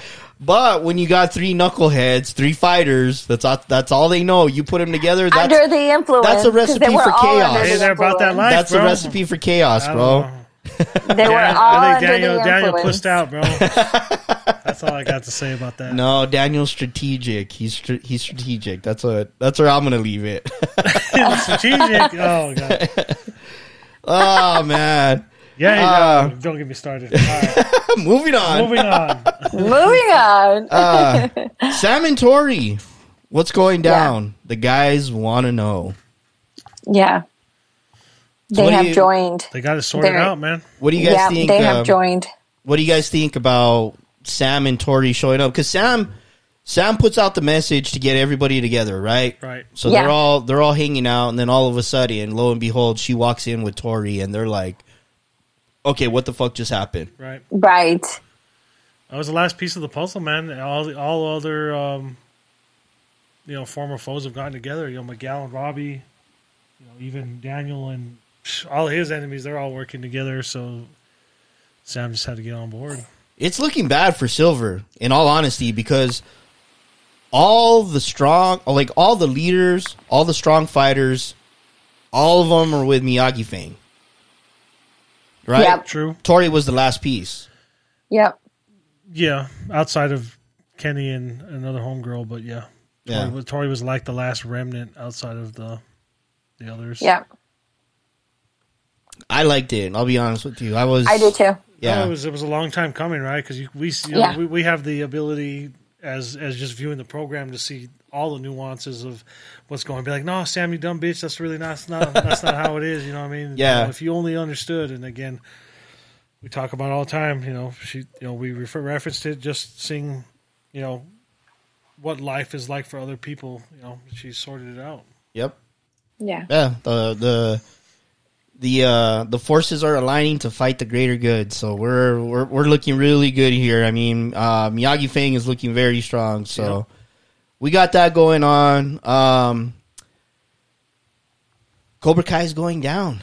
but when you got three knuckleheads three fighters that's all, that's all they know you put them together that's
under the influence.
that's a
'cause
recipe
they were
for chaos.
under
Hey,
the
they're about that
influence.
life,
that's a recipe for chaos bro
know. [LAUGHS]
They were all
I
under
think Daniel
the
Daniel
influence.
pushed out, bro. [LAUGHS] That's all I got to say about that.
no daniel's strategic he's str- he's strategic that's what that's where i'm gonna leave it [LAUGHS]
Strategic. Oh god.
oh man
Yeah,
Uh,
know, don't get me started. All right, [LAUGHS]
moving on
moving on. [LAUGHS]
Moving on.
uh, Sam and Tori, what's going down? The guys want to know.
yeah.
So
They have
you-
joined.
They got to sort
They're-
out, man.
What do you guys
Yeah,
think?
they have
um,
joined.
what do you guys think about Sam and Tori showing up? Because Sam, Sam puts out the message to get everybody together, right?
Right.
So
Yeah.
they're all they're all hanging out, and then all of a sudden, lo and behold, she walks in with Tori, and they're like, "Okay, what the fuck just happened?"
Right.
Right.
That was the last piece of the puzzle, man. All the all other um, you know former foes have gotten together. You know Miguel and Robbie, you know even Daniel and psh, all his enemies. They're all working together. So Sam just had to get on board.
It's looking bad for Silver, in all honesty, because all the strong, like all the leaders, all the strong fighters, all of them are with Miyagi Fang. Right?
Yep.
True.
Tori was the last piece.
Yep.
Yeah. Outside of Kenny and another homegirl, but yeah.
Yeah.
Tori, Tori was like the last remnant outside of the the others.
Yep.
I liked it. I'll be honest with you. I was.
I did too.
Yeah.
No, it was it was a long time coming, right? Because we you know,
Yeah.
we we have the ability as as just viewing the program to see all the nuances of what's going. To be like, no, Sam, you dumb bitch. That's really not that's not that's not how it is. You know what I mean?
Yeah.
You know, if you only understood, and again, we talk about it all the time. You know, she you know we refer referenced it just seeing, you know, what life is like for other people. You know, she sorted it out.
Yep.
Yeah.
Yeah. The the the uh the forces are aligning to fight the greater good. So we're we're we're looking really good here. I mean, uh Miyagi Fang is looking very strong. So
Yep.
We got that going on. Um Cobra Kai is going down.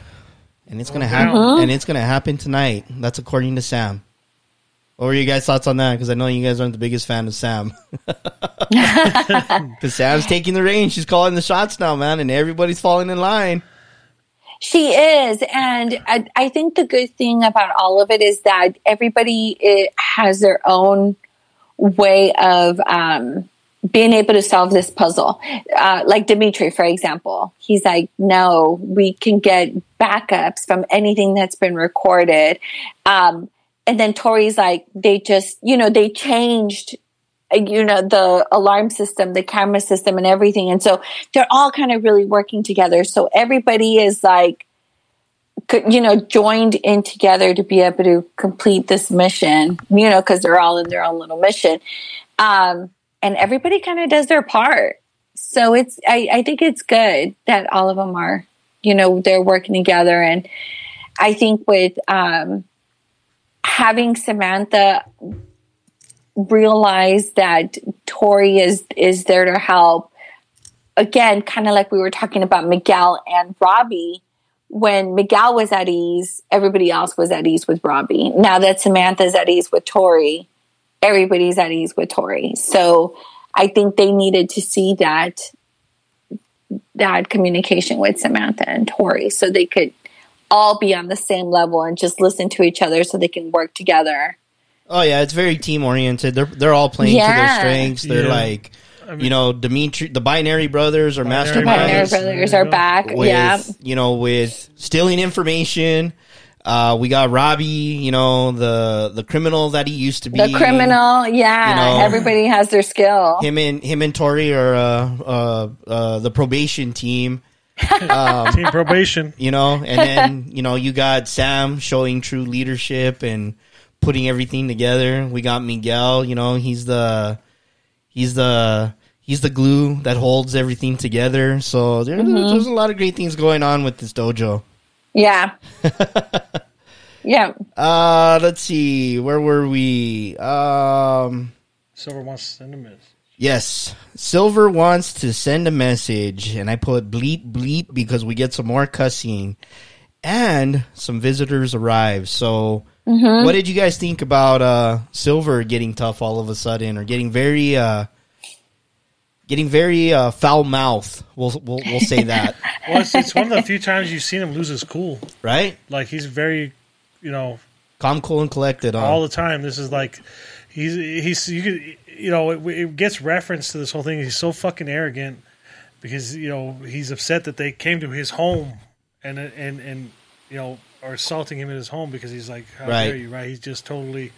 And it's gonna
Going
happen
down.
and it's gonna happen tonight. That's according to Sam. What were you guys' thoughts on that? Because I know you guys aren't the biggest fan of Sam. [LAUGHS] [LAUGHS] Because Sam's taking the reins. She's calling the shots now, man, and everybody's falling in line.
She is. And I, I think the good thing about all of it is that everybody it has their own way of um, being able to solve this puzzle. Uh, like Demetri, for example, he's like, no, we can get backups from anything that's been recorded. Um, and then Tori's like, they just, you know, they changed, you know, the alarm system, the camera system, and everything. And so they're all kind of really working together. So everybody is like, you know, joined in together to be able to complete this mission, you know, because they're all in their own little mission. Um, and everybody kind of does their part. So it's, I, I think it's good that all of them are, you know, they're working together. And I think with, um, having Samantha realize that Tori is, is there to help, again, kind of like we were talking about Miguel and Robbie, when Miguel was at ease, everybody else was at ease with Robbie. Now that Samantha's at ease with Tori, everybody's at ease with Tori. So I think they needed to see that that communication with Samantha and Tori so they could all be on the same level and just listen to each other so they can work together.
Oh yeah, it's very team oriented. They're they're all playing to their strengths. They're
Yeah.
like,
mean-
you know, Demetri, the binary brothers or
Binary
The Binary
Brothers.
Brothers are back.
with
yeah.
you know with stealing information. Uh, we got Robbie, you know the the criminal that he used to be.
The criminal, yeah.
you know,
everybody has their skill.
Him and him and Tori are uh, uh, uh, the probation team. [LAUGHS]
Team probation.
you know, and then [LAUGHS] you know you got Sam showing true leadership and putting everything together. We got Miguel, you know, he's the he's the he's the glue that holds everything together. So there, there's a lot of great things going on with this dojo.
Yeah. [LAUGHS] yeah.
Uh, let's see, where were we? Um,
Silver wants to send a miss.
yes, Silver wants to send a message, and I put bleep bleep because we get some more cussing, and some visitors arrive. So, what did you guys think about uh Silver getting tough all of a sudden, or getting very uh getting very uh foul mouth? We'll we'll, we'll say that, [LAUGHS]
Well, it's, it's one of the few times you've seen him lose his cool.
right?
Like he's very, you know,
Calm, cool, and collected. Huh?
all the time. This is like he's he's you could you know it, it gets reference to this whole thing. He's so fucking arrogant because you know he's upset that they came to his home and and and you know are assaulting him in his home because he's like how
Right.
dare you right? He's just totally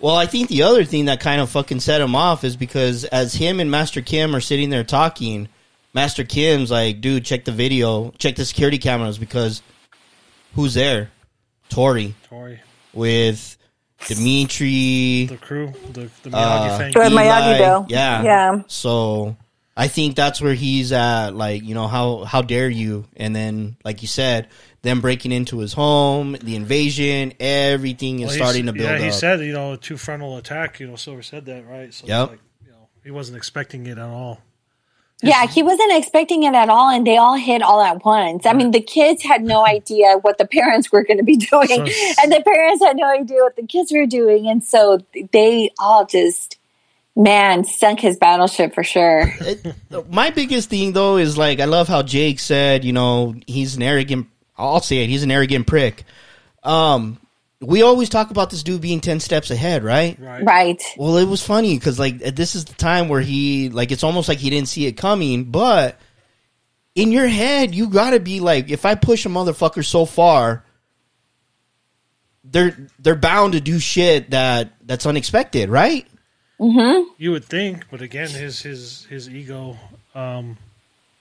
Well, I think the other thing that kind of fucking set him off is because as him and Master Kim are sitting there talking, Master Kim's like, dude, check the video, check the security cameras because who's there? Tori
Tori.
with Demetri,
the crew the the Miyagi
uh,
thing.
Eli.
Miyagi-Do.
Yeah.
Yeah.
So I think that's where he's at. Like, you know, how how dare you? And then, like you said, them breaking into his home, the invasion, everything is
Well,
starting to build
yeah,
up.
he said you know a two frontal attack. You know, Silver said that right. So it's
Yep.
like, you know, he wasn't expecting it at all.
Yeah, he wasn't expecting it at all, and they all hit all at once. I mean, the kids had no idea what the parents were going to be doing,
So-
and the parents had no idea what the kids were doing, and so they all just, man, sunk his battleship for sure.
it, my biggest thing though is like I love how Jake said, you know, he's an arrogant. I'll say it. He's an arrogant prick. Um, we always talk about this dude being ten steps ahead, right?
Right.
right?
Well, it was funny because like this is the time where he like it's almost like he didn't see it coming, but in your head you got to be like, if I push a motherfucker so far, they're they're bound to do shit that that's unexpected, right?
You would think, but again, his his his ego. Um,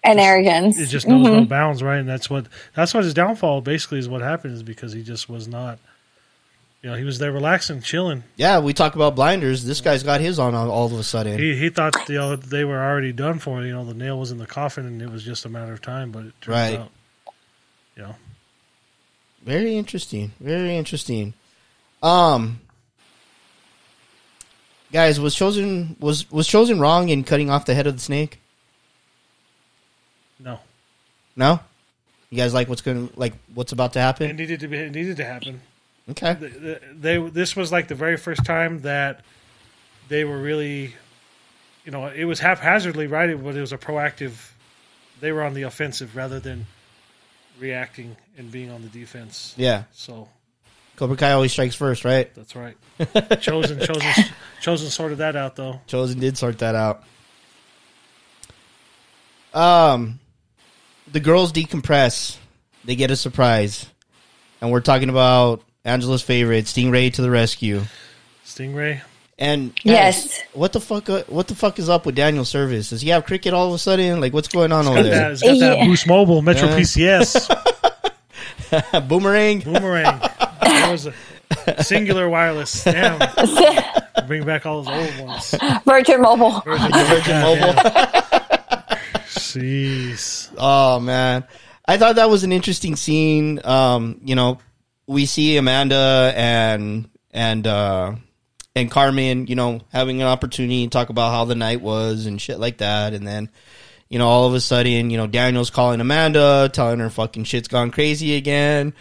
And arrogance.
it just knows no bounds, right? And that's what that's what his downfall basically is. What happened is because he just was not, you know, he was there relaxing, chilling.
Yeah, we talk about blinders. This guy's got his on all all of a sudden.
He he thought you know they were already done for. You know, the nail was in the coffin, and it was just a matter of time. But it turned
Right.
out, you know,
Very interesting. Very interesting. Um guys, was Chozen was was Chozen wrong in cutting off the head of the snake?
no,
No? You guys like what's going to like what's about to happen?
it needed to be. It needed to happen.
Okay.
They, they this was like the very first time that they were really, you know, it was haphazardly right, but it was a proactive. They were on the offensive rather than reacting and being on the defense.
Yeah.
So
Cobra Kai always strikes first, right?
that's right. Chozen, [LAUGHS] Chozen, Chozen sorted that out though.
Chozen did sort that out. Um, the girls decompress. They get a surprise, and we're talking about Angela's favorite, Stingray to the rescue.
Stingray.
And guys,
Yes.
what the fuck? uh, What the fuck is up with Daniel Service? Does he have cricket all of a sudden? Like, what's going on over
Got
there?
that, it's got that
Yeah.
Boost Mobile Metro
Yeah.
PCS [LAUGHS]
Boomerang.
boomerang. That was a Cingular Wireless. Damn, [LAUGHS] bring back all those old ones.
Virgin Mobile.
Virgin [LAUGHS] Mobile.
Jeez.
Oh man, I thought that was an interesting scene. Um, you know, we see Amanda and and uh, and Carmen, you know, having an opportunity to talk about how the night was and shit like that, and then. You know, all of a sudden, you know, Daniel's calling Amanda, telling her fucking shit's gone crazy again.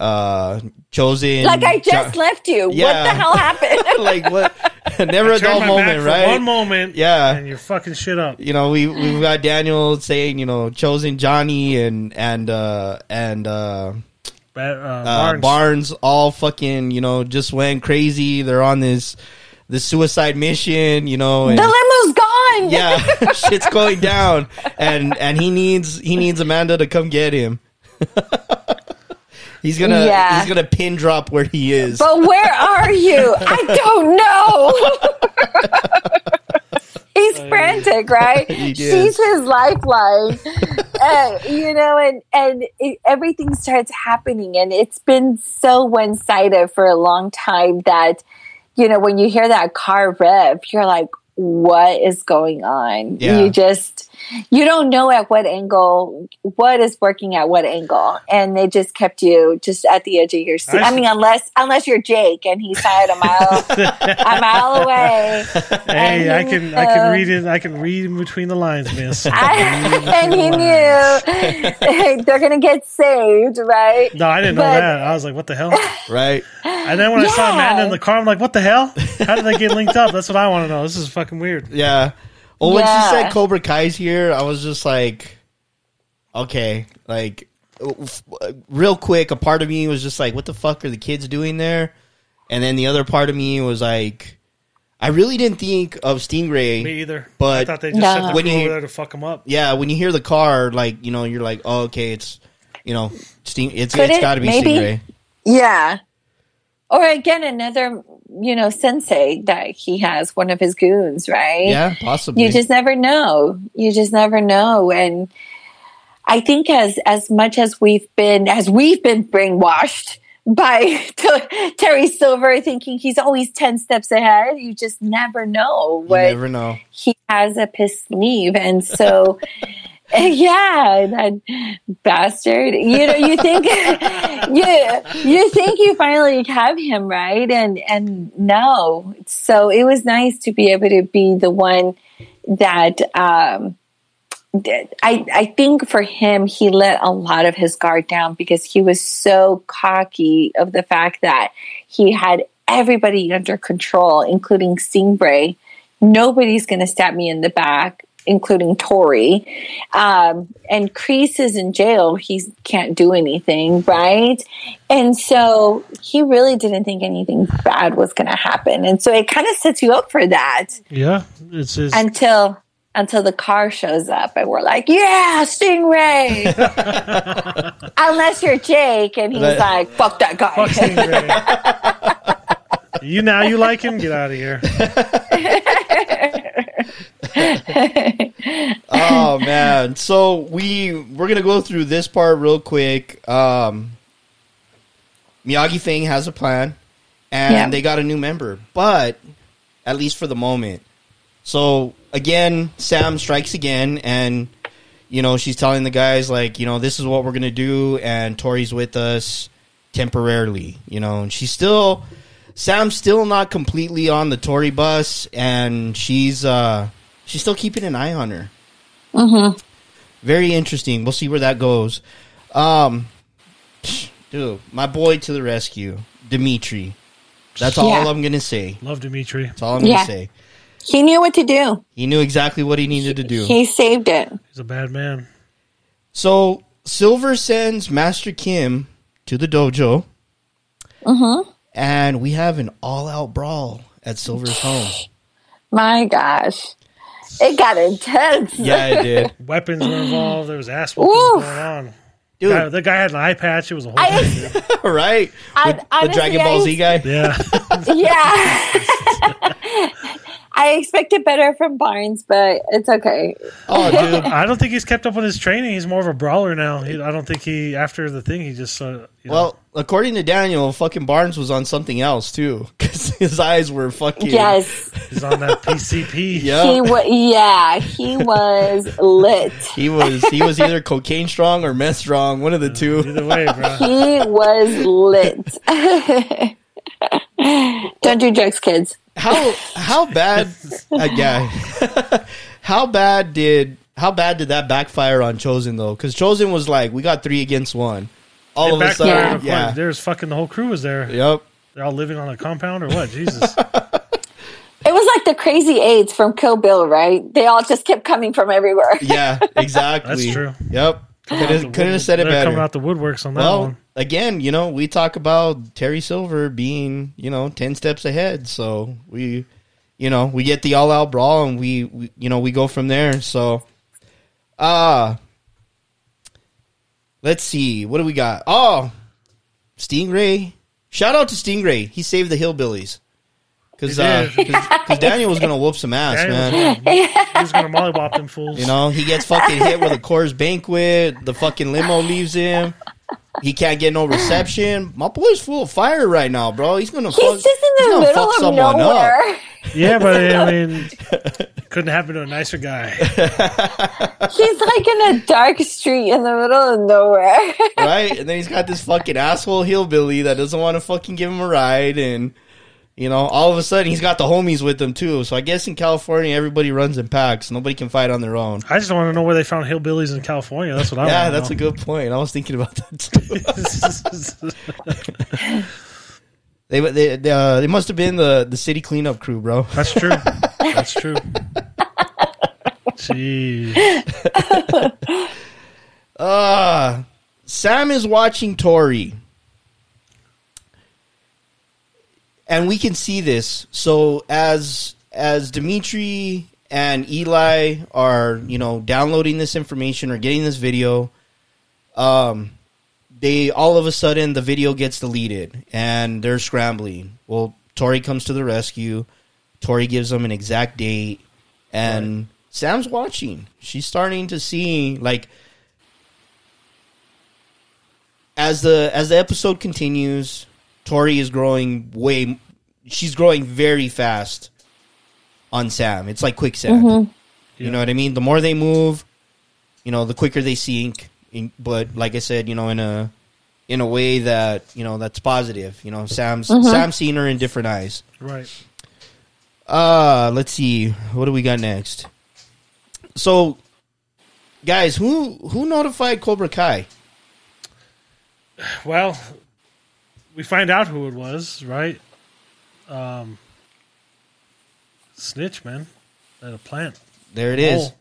Uh, Chozen.
Like I just
Jo-
left you.
yeah.
What the hell happened? [LAUGHS]
like what? [LAUGHS] Never a dull moment, right?
One moment.
Yeah.
And you're fucking shit up.
you know, we we've got Daniel saying, you know, Chozen Johnny and and uh and uh,
Ba- uh,
uh
Barnes.
Barnes. all fucking, you know, just went crazy. They're on this this suicide mission, you know, and
the limo's gone.
yeah, [LAUGHS] shit's going down, and and he needs he needs Amanda to come get him. He's gonna
Yeah.
he's gonna pin drop where he is.
But where are you? [LAUGHS] I don't know. [LAUGHS] He's frantic, right?
He.
She's his lifeline, [LAUGHS] uh, you know, and and it, everything starts happening, and it's been so one sided for a long time that, you know, when you hear that car rev, you're like, what is going on?
Yeah.
You just you don't know at what angle what is working at what angle, and they just kept you just at the edge of your seat.
I
I mean, unless unless you're Jake and he's tied a mile a [LAUGHS] mile away.
Hey, I
And,
can I can
uh,
read it. I can read in between the lines, miss. [LAUGHS]
I, and he knew [LAUGHS] they're gonna get saved, right?
No, I didn't know that. I was like, what the hell?
right?
And then when I saw
Yeah.
Amanda in the car, I'm like, what the hell? How did they get linked up? That's what I want to know. This is fucking weird.
Yeah. Well, when she said Cobra Kai's here, I was just like, okay, like, real quick, a part of me was just like, what the fuck are the kids doing there? And then the other part of me was like, I really didn't think of Stingray.
Me either.
But-
I thought they just
No.
sent the
When you-
over there to fuck them up.
Yeah, when you hear the car, like, you know, you're like, oh, okay, it's, you know, Sting. It's
Could
it's
it?
got to be
Maybe.
Stingray.
Yeah. Or again, another, you know, sensei that he has, one of his goons, right?
Yeah, possibly.
You just never know. You just never know. And I think as as much as we've been as we've been brainwashed by [LAUGHS] Terry Silver thinking he's always 10 steps ahead, you just never know what you
never know.
he has up his sleeve. And so, [LAUGHS] [LAUGHS] yeah, that bastard. You know, you think [LAUGHS] you you think you finally have him right, and and no. So it was nice to be able to be the one that. Um, I, I think for him, he let a lot of his guard down because he was so cocky of the fact that he had everybody under control, including Stingray. Nobody's going to stab me in the back, including Tori. Um, and Kreese is in jail. He can't do anything, right? And so he really didn't think anything bad was going to happen. And so it kind of sets you up for that
Yeah, it's his.
until until the car shows up and we're like, yeah, Stingray. [LAUGHS] Unless you're Jake and he's
But-
like, fuck that guy.
Fuck Stingray. [LAUGHS] you now you like him? Get out of here. [LAUGHS]
oh man. So we we're gonna go through this part real quick. Um miyagi Fang has a plan and
Yeah.
they got a new member but at least for the moment. So again sam strikes again and you know she's telling the guys like you know this is what we're gonna do and tori's with us temporarily you know and she's still sam's still not completely on the tori bus and she's uh she's still keeping an eye on her very interesting. We'll see where that goes. Um, dude, my boy to the rescue, Demetri. That's all
Yeah.
I'm gonna say.
Love Demetri.
That's all I'm
Yeah.
gonna say.
He knew what to do.
He knew exactly what he needed to do.
He saved it.
He's a bad man.
So Silver sends Master Kim to the dojo,
Mm-hmm.
and we have an all-out brawl at Silver's home. [GASPS]
My gosh. It got intense.
Yeah, it did. [LAUGHS]
Weapons were involved. There was ass whooping going on.
Dude,
Guy, the guy had an eye patch. It was a whole
I-
thing. [LAUGHS] [LAUGHS]
right?
I-
With the Dragon Ball Z guy.
Yeah.
Yeah. I expected better from Barnes, but it's okay.
Oh, [LAUGHS] dude.
I don't think he's kept up with his training. He's more of a brawler now. He, I don't think he after the thing he just uh, you know,
Well, according to Daniel, fucking Barnes was on something else too, [LAUGHS] because his eyes were fucking.
Yes.
he's on that PCP. [LAUGHS]
Yeah.
He was yeah, he was lit.
He was he was either cocaine strong or meth strong, one of the two.
Either way, bro.
He was lit. Don't do drugs, kids.
How how [LAUGHS] bad? Uh, yeah. [LAUGHS] how bad did how bad did that backfire on Chozen though? Because Chozen was like, we got three against one. All
It
of a sudden,
of course.
yeah.
There's fucking the whole crew was there.
Yep.
They're all living on a compound or what? Jesus. [LAUGHS]
It was like the crazy aides from Kill Bill, right? They all just kept coming from everywhere.
Yeah. Exactly.
That's true.
Yep. Couldn't couldn't have said it better.
coming out the woodworks on that
Well,
one.
Again, you know, we talk about Terry Silver being, you know, 10 steps ahead. So we, you know, we get the all out brawl and we, we you know, we go from there. So, uh, let's see. What do we got? Oh, Stingray. Shout out to Stingray. He saved the Hillbillies. Because uh, cause, Daniel was going to whoop some ass,
Daniel was
man.
gonna- he was going to mollywop them fools.
You know, he gets fucking hit with a Coors Banquet. The fucking limo leaves him. He can't get no reception. My boy's full of fire right now, bro. He's gonna
He's
fuck.
just in the middle
fuck
of
someone
nowhere.
up,
Yeah, but I mean, [LAUGHS] couldn't happen to a nicer guy. [LAUGHS]
He's like in a dark street in the middle of nowhere.
right? And then he's got this fucking asshole hillbilly that doesn't want to fucking give him a ride, and you know, all of a sudden he's got the homies with him too. So I guess in California everybody runs in packs. Nobody can fight on their own.
I just want to know where they found hillbillies in California. That's what I [LAUGHS]
Yeah, that's a good point. I was thinking about that too. [LAUGHS] They they they, uh, they must have been the the city cleanup crew, bro.
That's true. [LAUGHS] That's true. Jeez.
Uh Sam is watching Tori. And we can see this. So as as Demetri and Eli are, you know, downloading this information or getting this video, um they all of a sudden the video gets deleted and they're scrambling. Well, Tori comes to the rescue. Tori gives them an exact date and Sam's watching. She's starting to see like as the as the episode continues, Tori is growing way. She's growing very fast on Sam. It's like quicksand. You know what I mean? The more they move, you know, the quicker they sink. In, but like I said, you know, in a in a way that you know that's positive. You know, Sam's Sam's seen her in different eyes.
Right.
Uh, let's see. What do we got next? So, guys, who who notified Cobra Kai?
Well, we find out who it was, right? Um, snitch, man, at a plant.
There it is.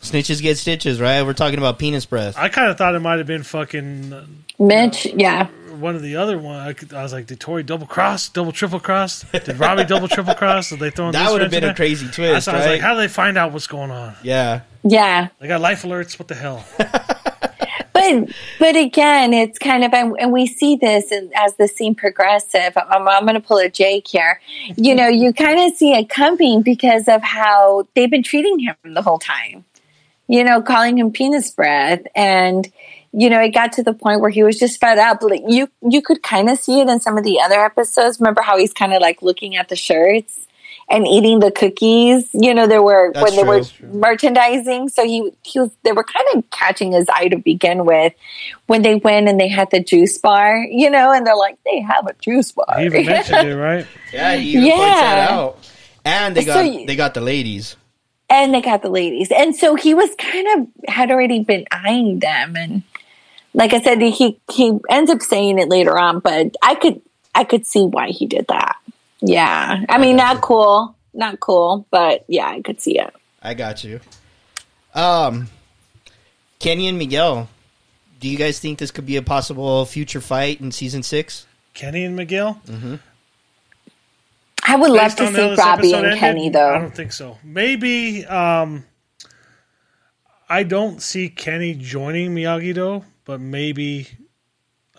Snitches get stitches, right? We're talking about penis breath.
I kind of thought it might have been fucking uh,
Mitch, yeah.
one of the other one. I, could, I was like, did Tori double cross, double triple cross? Did Robbie double triple cross? Did they throw
That would have been a crazy
I
twist,
was, I was
right?
like, how do they find out what's going on?
yeah.
Yeah.
They got life alerts. What the hell? [LAUGHS]
But but again, it's kind of and, we see this as the scene progressive. I'm, I'm going to pull a Jake here. You know, you kind of see it coming because of how they've been treating him the whole time. You know, calling him penis breath, and you know, it got to the point where he was just fed up. Like you, you could kind of see it in some of the other episodes. Remember how he's kind of like looking at the shirts and eating the cookies. You know, there were
That's
when they were merchandising. So he, he was, they were kind of catching his eye to begin with when they went and they had the juice bar, you know, and they're like, they have a juice bar.
He even mentioned it, [LAUGHS] right?
Yeah, he even points that
Yeah.
out. And they got
you-
they got the ladies.
and they got the ladies. And so he was kind of had already been eyeing them and like I said, he he ends up saying it later on, but I could I could see why he did that. Yeah. I mean not cool. Not cool, but yeah, I could see it.
I got you. Um Kenny and Miguel. Do you guys think this could be a possible future fight in season six?
Kenny and Miguel.
I would love to see Robbie and
ended,
Kenny though.
I don't think so. Maybe um, I don't see Kenny joining Miyagi Do, but maybe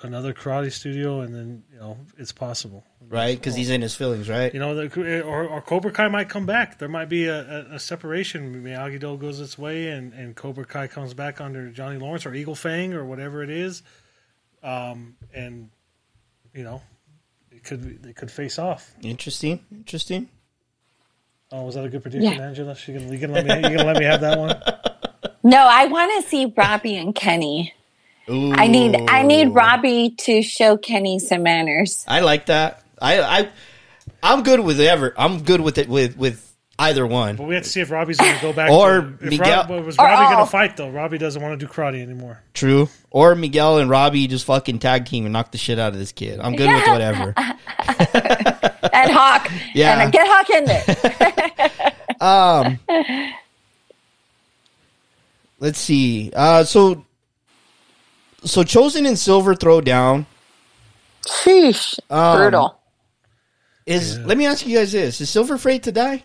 another karate studio, and then you know it's possible.
Right? Because he's in his feelings, right?
You know, the, or, or Cobra Kai might come back. There might be a, a, a separation. Miyagi Do goes its way, and, and Cobra Kai comes back under Johnny Lawrence or Eagle Fang or whatever it is. Um, and you know, it could they could face off.
Interesting, interesting.
Oh, was that a good prediction,
Yeah.
Angela? She can, you can let me you gonna let me have that one. [LAUGHS]
No, I want to see Robbie and Kenny. I need I need Robbie to show Kenny some manners.
I like that. I I I'm good with ever. I'm good with it with with either one.
But we have to see if Robbie's going to go back.
Or
to, if
Miguel-
Rob, was Robbie going to fight though? Robbie doesn't want to do karate anymore.
True. Or Miguel and Robbie just fucking tag team and knock the shit out of this kid. I'm good with whatever. [LAUGHS]
And Hawk.
Yeah.
And get Hawk in there. [LAUGHS]
Um, let's see. Uh, so, so Chozen and silver throw down
Sheesh.
Um,
Brutal.
Is. Let me ask you guys this: Is Silver afraid to die?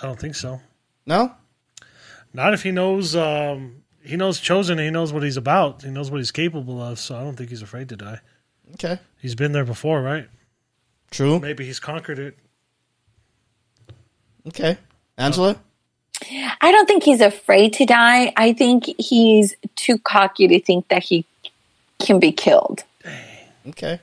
I don't think so.
No.
Not if he knows. Um, he knows Chozen. and He knows what he's about. He knows what he's capable of. So I don't think he's afraid to die.
Okay.
He's been there before, right?
True.
Maybe he's conquered it.
Okay. Angela.
I don't think he's afraid to die. I think he's too cocky to think that he can be killed.
Okay.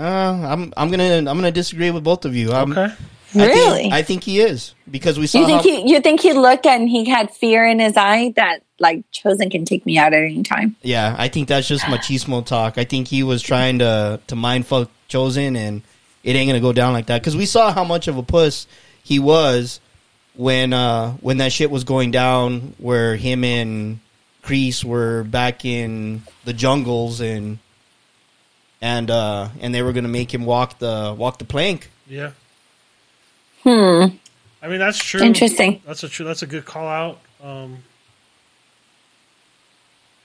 Uh, I'm I'm gonna I'm gonna disagree with both of you. I'm,
Okay.
I think-
Really?
I think he is because we saw
you think
how,
he you think he looked and he had fear in his eye that like Chozen can take me out at any time.
Yeah, I think that's just machismo talk. I think he was trying to to mind fuck Chozen, and it ain't gonna go down like that because we saw how much of a puss he was when uh when that shit was going down, where him and Kreese were back in the jungles and and uh and they were gonna make him walk the walk the plank.
Yeah.
Hmm.
I mean, that's true.
Interesting.
That's a true. That's a good call out. Um,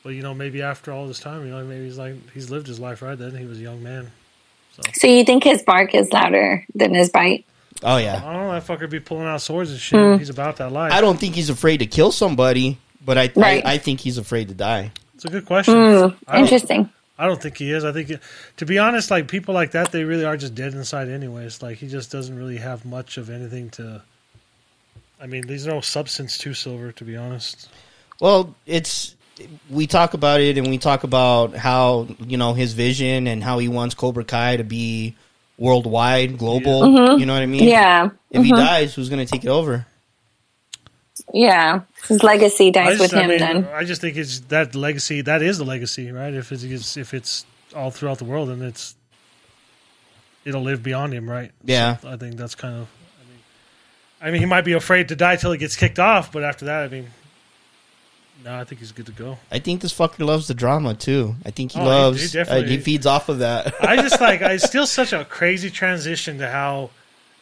but you know, maybe after all this time, you know, maybe he's like he's lived his life right. Then he was a young man.
So you think his bark is louder than his bite?
Oh yeah,
I don't know. That fucker be pulling out swords and shit. He's about that life.
I don't think he's afraid to kill somebody, but I
Right.
I, I think he's afraid to die.
It's a good question. I don't-
Interesting.
I don't think he is. I think, to be honest, like people like that, they really are just dead inside, anyways. Like he just doesn't really have much of anything to. I mean, there's no substance to silver, to be honest.
Well, it's we talk about it and we talk about how you know his vision and how he wants Cobra Kai to be worldwide, global. You know what I mean?
Mm-hmm. Yeah.
If he dies, who's going to take it over?
Yeah. His legacy dies
just,
with
I
him
mean,
then.
I just think it's that legacy. That is the legacy, right? If it's if it's all throughout the world, and it's it'll live beyond him, right?
Yeah.
So I think that's kind of. I mean, I mean, he might be afraid to die till he gets kicked off, but after that, I mean, no, I think he's good to go.
I think this fucker loves the drama too. I think he
Oh,
loves.
he
uh, he feeds off of that.
I [LAUGHS] just like I still such a crazy transition to how,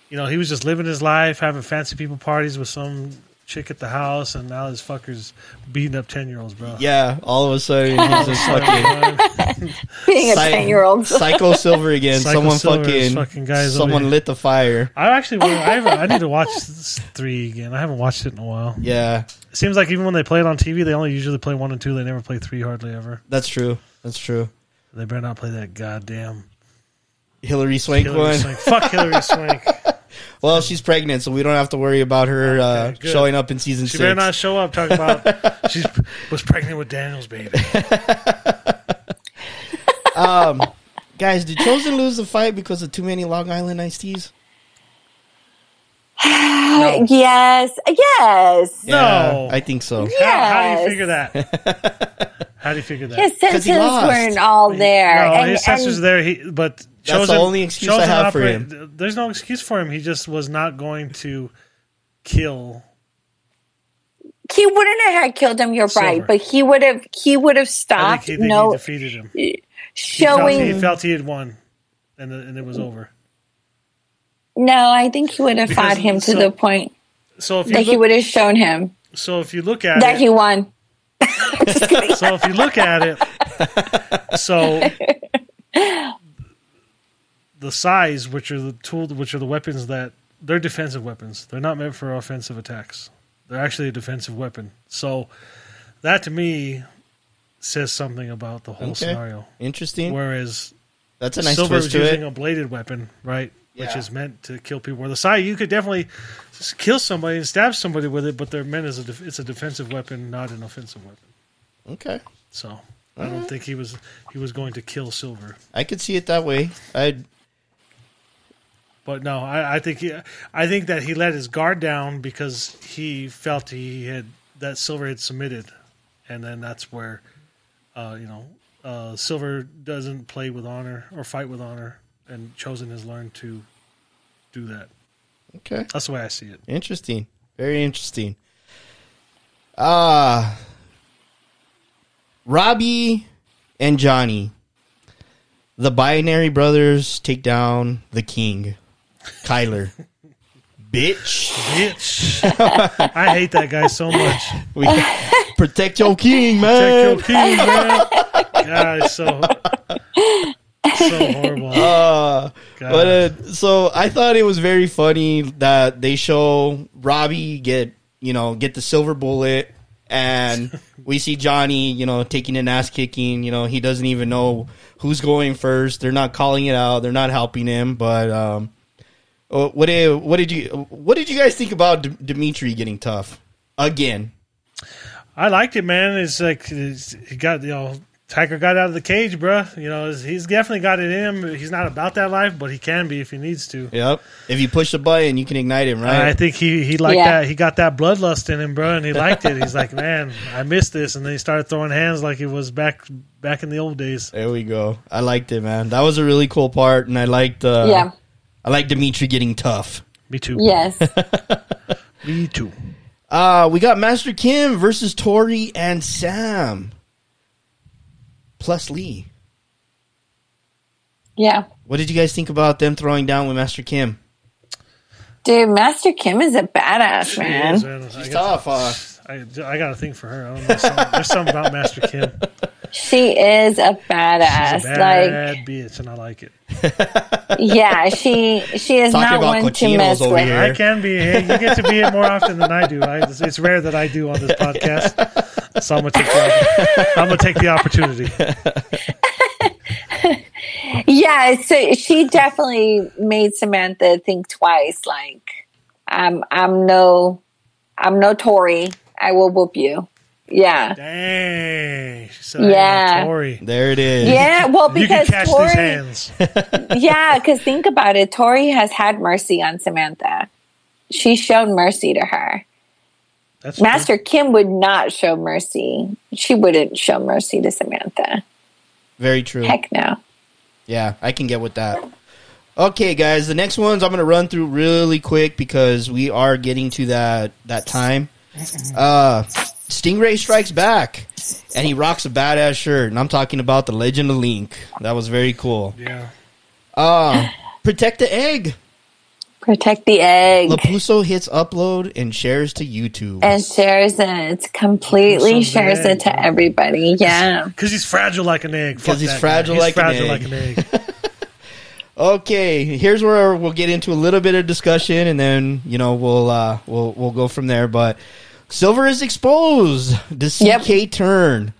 you know, he was just living his life, having fancy people parties with some chick at the house, and now this fucker's beating up ten year olds, bro.
yeah, all of a sudden he's just [LAUGHS] fucking
Being a 10 year old.
psycho silver again.
Psycho
someone
Silver
fucking,
fucking guys
someone lit the fire.
I actually I, haven't- I need to watch this three again. I haven't watched it in a while.
Yeah,
It seems like even when they play it on TV, they only usually play one and two. They never play three hardly ever.
that's true. That's true.
They better not play that goddamn
Hilary Swank
Hilary
one.
Swank. Fuck Hilary [LAUGHS] Swank.
Well, she's pregnant, so we don't have to worry about her uh,
Okay, good.
showing up in season
She
six.
better not show up talking about [LAUGHS] she was pregnant with Daniel's baby. [LAUGHS]
Um, guys, did Chozen lose the fight because of too many Long Island iced teas? [SIGHS]
Yes. Yes.
No.
I think so.
How, how do you figure that? How do you figure that?
His
'Cause
senses
he lost.
weren't all there.
No,
and,
his senses
and-
there. He, but
That's
Chozen,
the only excuse I
Chozen
have for
operate- There's no excuse for him. He just was not going to kill.
he wouldn't have had killed him. You're
Silver.
right, but he would have. He would have
I
stopped.
think he,
no,
he defeated him. He felt,
showing.
he felt he had won, and the, and it was over.
no, I think he would have
Because-
fought him to the point
So if you
that he
look,
would have shown him
so if you look at
that
it,
he won. [LAUGHS] [LAUGHS]
so if you look at it, so [LAUGHS] the sais, which are the tool, which are the weapons that they're defensive weapons. They're not meant for offensive attacks. They're actually a defensive weapon. So that to me says something about the whole
Okay.
scenario.
Interesting.
Whereas
That's a nice
Silver
twist
was using
it.
a bladed weapon, right? Which is meant to kill people. Where the sai, you could definitely kill somebody and stab somebody with it, but they're meant as a def- it's a defensive weapon, not an offensive weapon.
Okay.
So I don't think he was he was going to kill Silver.
I could see it that way. I
But no, I, I think he, I think that he let his guard down because he felt he had that Silver had submitted, and then that's where, uh, you know, uh, Silver doesn't play with honor or fight with honor, and Chozen has learned to do that.
okay.
That's the way I see it.
Interesting. Very interesting. Ah, Robbie and Johnny, the binary brothers, take down the king, Kyler. Bitch.
Bitch, [LAUGHS] I hate that guy so much.
We [LAUGHS] protect your king, man.
Protect your king, man. God, it's so so horrible.
Uh, but uh, so I thought it was very funny that they show Robbie get you know get the silver bullet, and [LAUGHS] we see Johnny you know taking an ass kicking. You know he doesn't even know who's going first. They're not calling it out. They're not helping him. But um, what did what did you what did you guys think about D- Demetri getting tough again?
I liked it, man. It's like it's, he got you know Tiger got out of the cage, bruh. You know he's definitely got it in him. He's not about that life, but he can be if he needs to.
Yep. If you push the button, you can ignite him,
And I think he he liked
Yeah.
that. He got that bloodlust in him, bro, and he liked it. He's like, [LAUGHS] man, I missed this, and then he started throwing hands like it was back back in the old days.
There we go. I liked it, man. That was a really cool part, and I liked. Uh,
yeah.
I like Demetri getting tough.
Me too.
Yes. [LAUGHS]
Me too.
Uh, we got Master Kim versus Tori and Sam. Plus Lee.
yeah.
What did you guys think about them throwing down with Master Kim?
Dude, Master Kim is a badass,
She
man.
is, man. I
She's tough, huh?
I, I got a thing for her. I don't know. Something, there's something about Master Kim.
She is a badass.
She's a
like,
bad bitch, and I like it.
yeah, she she is
Talking
not
about
one to
cochinos
mess
over
with.
here.
I can be. Hey, you get to be it more often than I do. I, it's, it's rare that I do on this podcast, so I'm gonna take the, I'm gonna take the opportunity. [LAUGHS]
Yeah, so she definitely made Samantha think twice. Like, I'm I'm no I'm no Tori. I will whoop you. Yeah.
Dang, she said,
Yeah.
yeah, Tori.
There it is.
Yeah, well,
You can
because
catch
Tori,
these hands. [LAUGHS]
yeah, because think about it. Tori has had mercy on Samantha. She's shown mercy to her.
That's true.
Master Kim would not show mercy. She wouldn't show mercy to Samantha.
Very true.
Heck no.
Yeah, I can get with that. Okay, guys, the next ones I'm going to run through really quick because we are getting to that that time. Uh, Stingray strikes back, and he rocks a badass shirt, and I'm talking about the Legend of Link. That was very cool.
Yeah.
Uh, protect the egg.
Protect the egg.
Lapuso hits upload and shares to YouTube.
and shares it. Completely
Lapuso's
shares it to everybody. Yeah.
Because he's fragile like an egg. Because
he's fragile
He's
like an
fragile
egg.
like an egg. [LAUGHS]
Okay, here's where we'll get into a little bit of discussion, and then you know we'll uh, we'll we'll go from there. But Silver is exposed. The CK
Yep.
turn.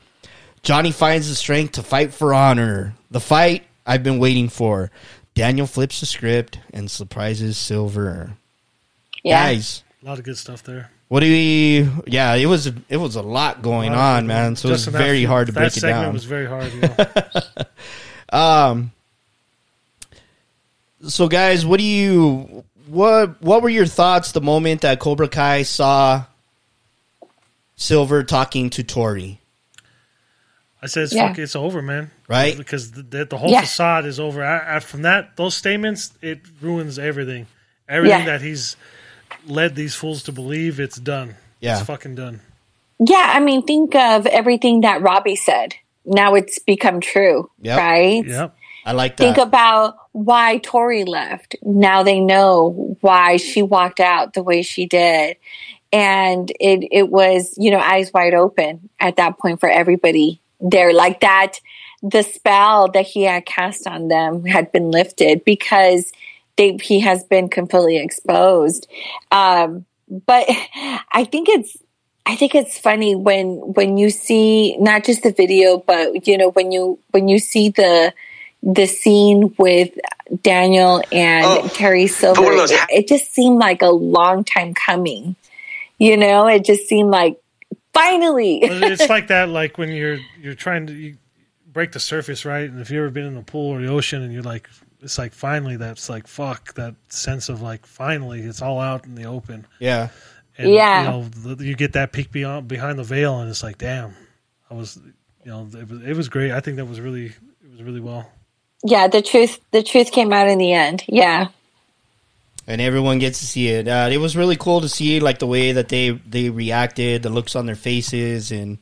Johnny finds the strength to fight for honor. The fight I've been waiting for. Daniel flips the script and surprises Silver.
Yeah.
Guys,
A lot of good stuff there.
what do we? Yeah, it was it was a lot going
A lot
on, man. So
just
it's
in that
very hard to break it down.
That segment
down.
was very hard. You [LAUGHS] know?
Um. So, guys, what do you what what were your thoughts the moment that Cobra Kai saw Silver talking to Tori?
I said, it's
Yeah.
fuck, it's over, man.
Right?
Because the, the, the whole
Yeah.
facade is over. I, I, from that, those statements, it ruins everything. Everything
Yeah.
that he's led these fools to believe, it's done.
Yeah.
It's fucking done.
Yeah. I mean, think of everything that Robbie said. Now it's become true,
Yep.
right?
Yep.
I like that.
Think about why Tori left. Now they know why she walked out the way she did. And it, it was, you know, eyes wide open at that point for everybody there. Like that, the spell that he had cast on them had been lifted because they, he has been completely exposed. Um, but [LAUGHS] I think it's I think it's funny when when you see not just the video, but you know when you when you see the the scene with Daniel and
Oh,
Terry Silver,
one of those
it, it just seemed like a long time coming. You know, it just seemed like finally.
it's [LAUGHS] like that, like when you're you're trying to you break the surface, right? And if you've ever been in the pool or the ocean, and you're like, it's like finally, that's like fuck that sense of like finally, it's all out in the open.
Yeah.
And,
Yeah.
you know, the, you get that peek beyond behind the veil, and it's like, damn, I was, you know, it was it was great. I think that was really it was really well.
yeah, the truth the truth came out in the end. Yeah.
And everyone gets to see it. Uh, it was really cool to see like the way that they they reacted, the looks on their faces, and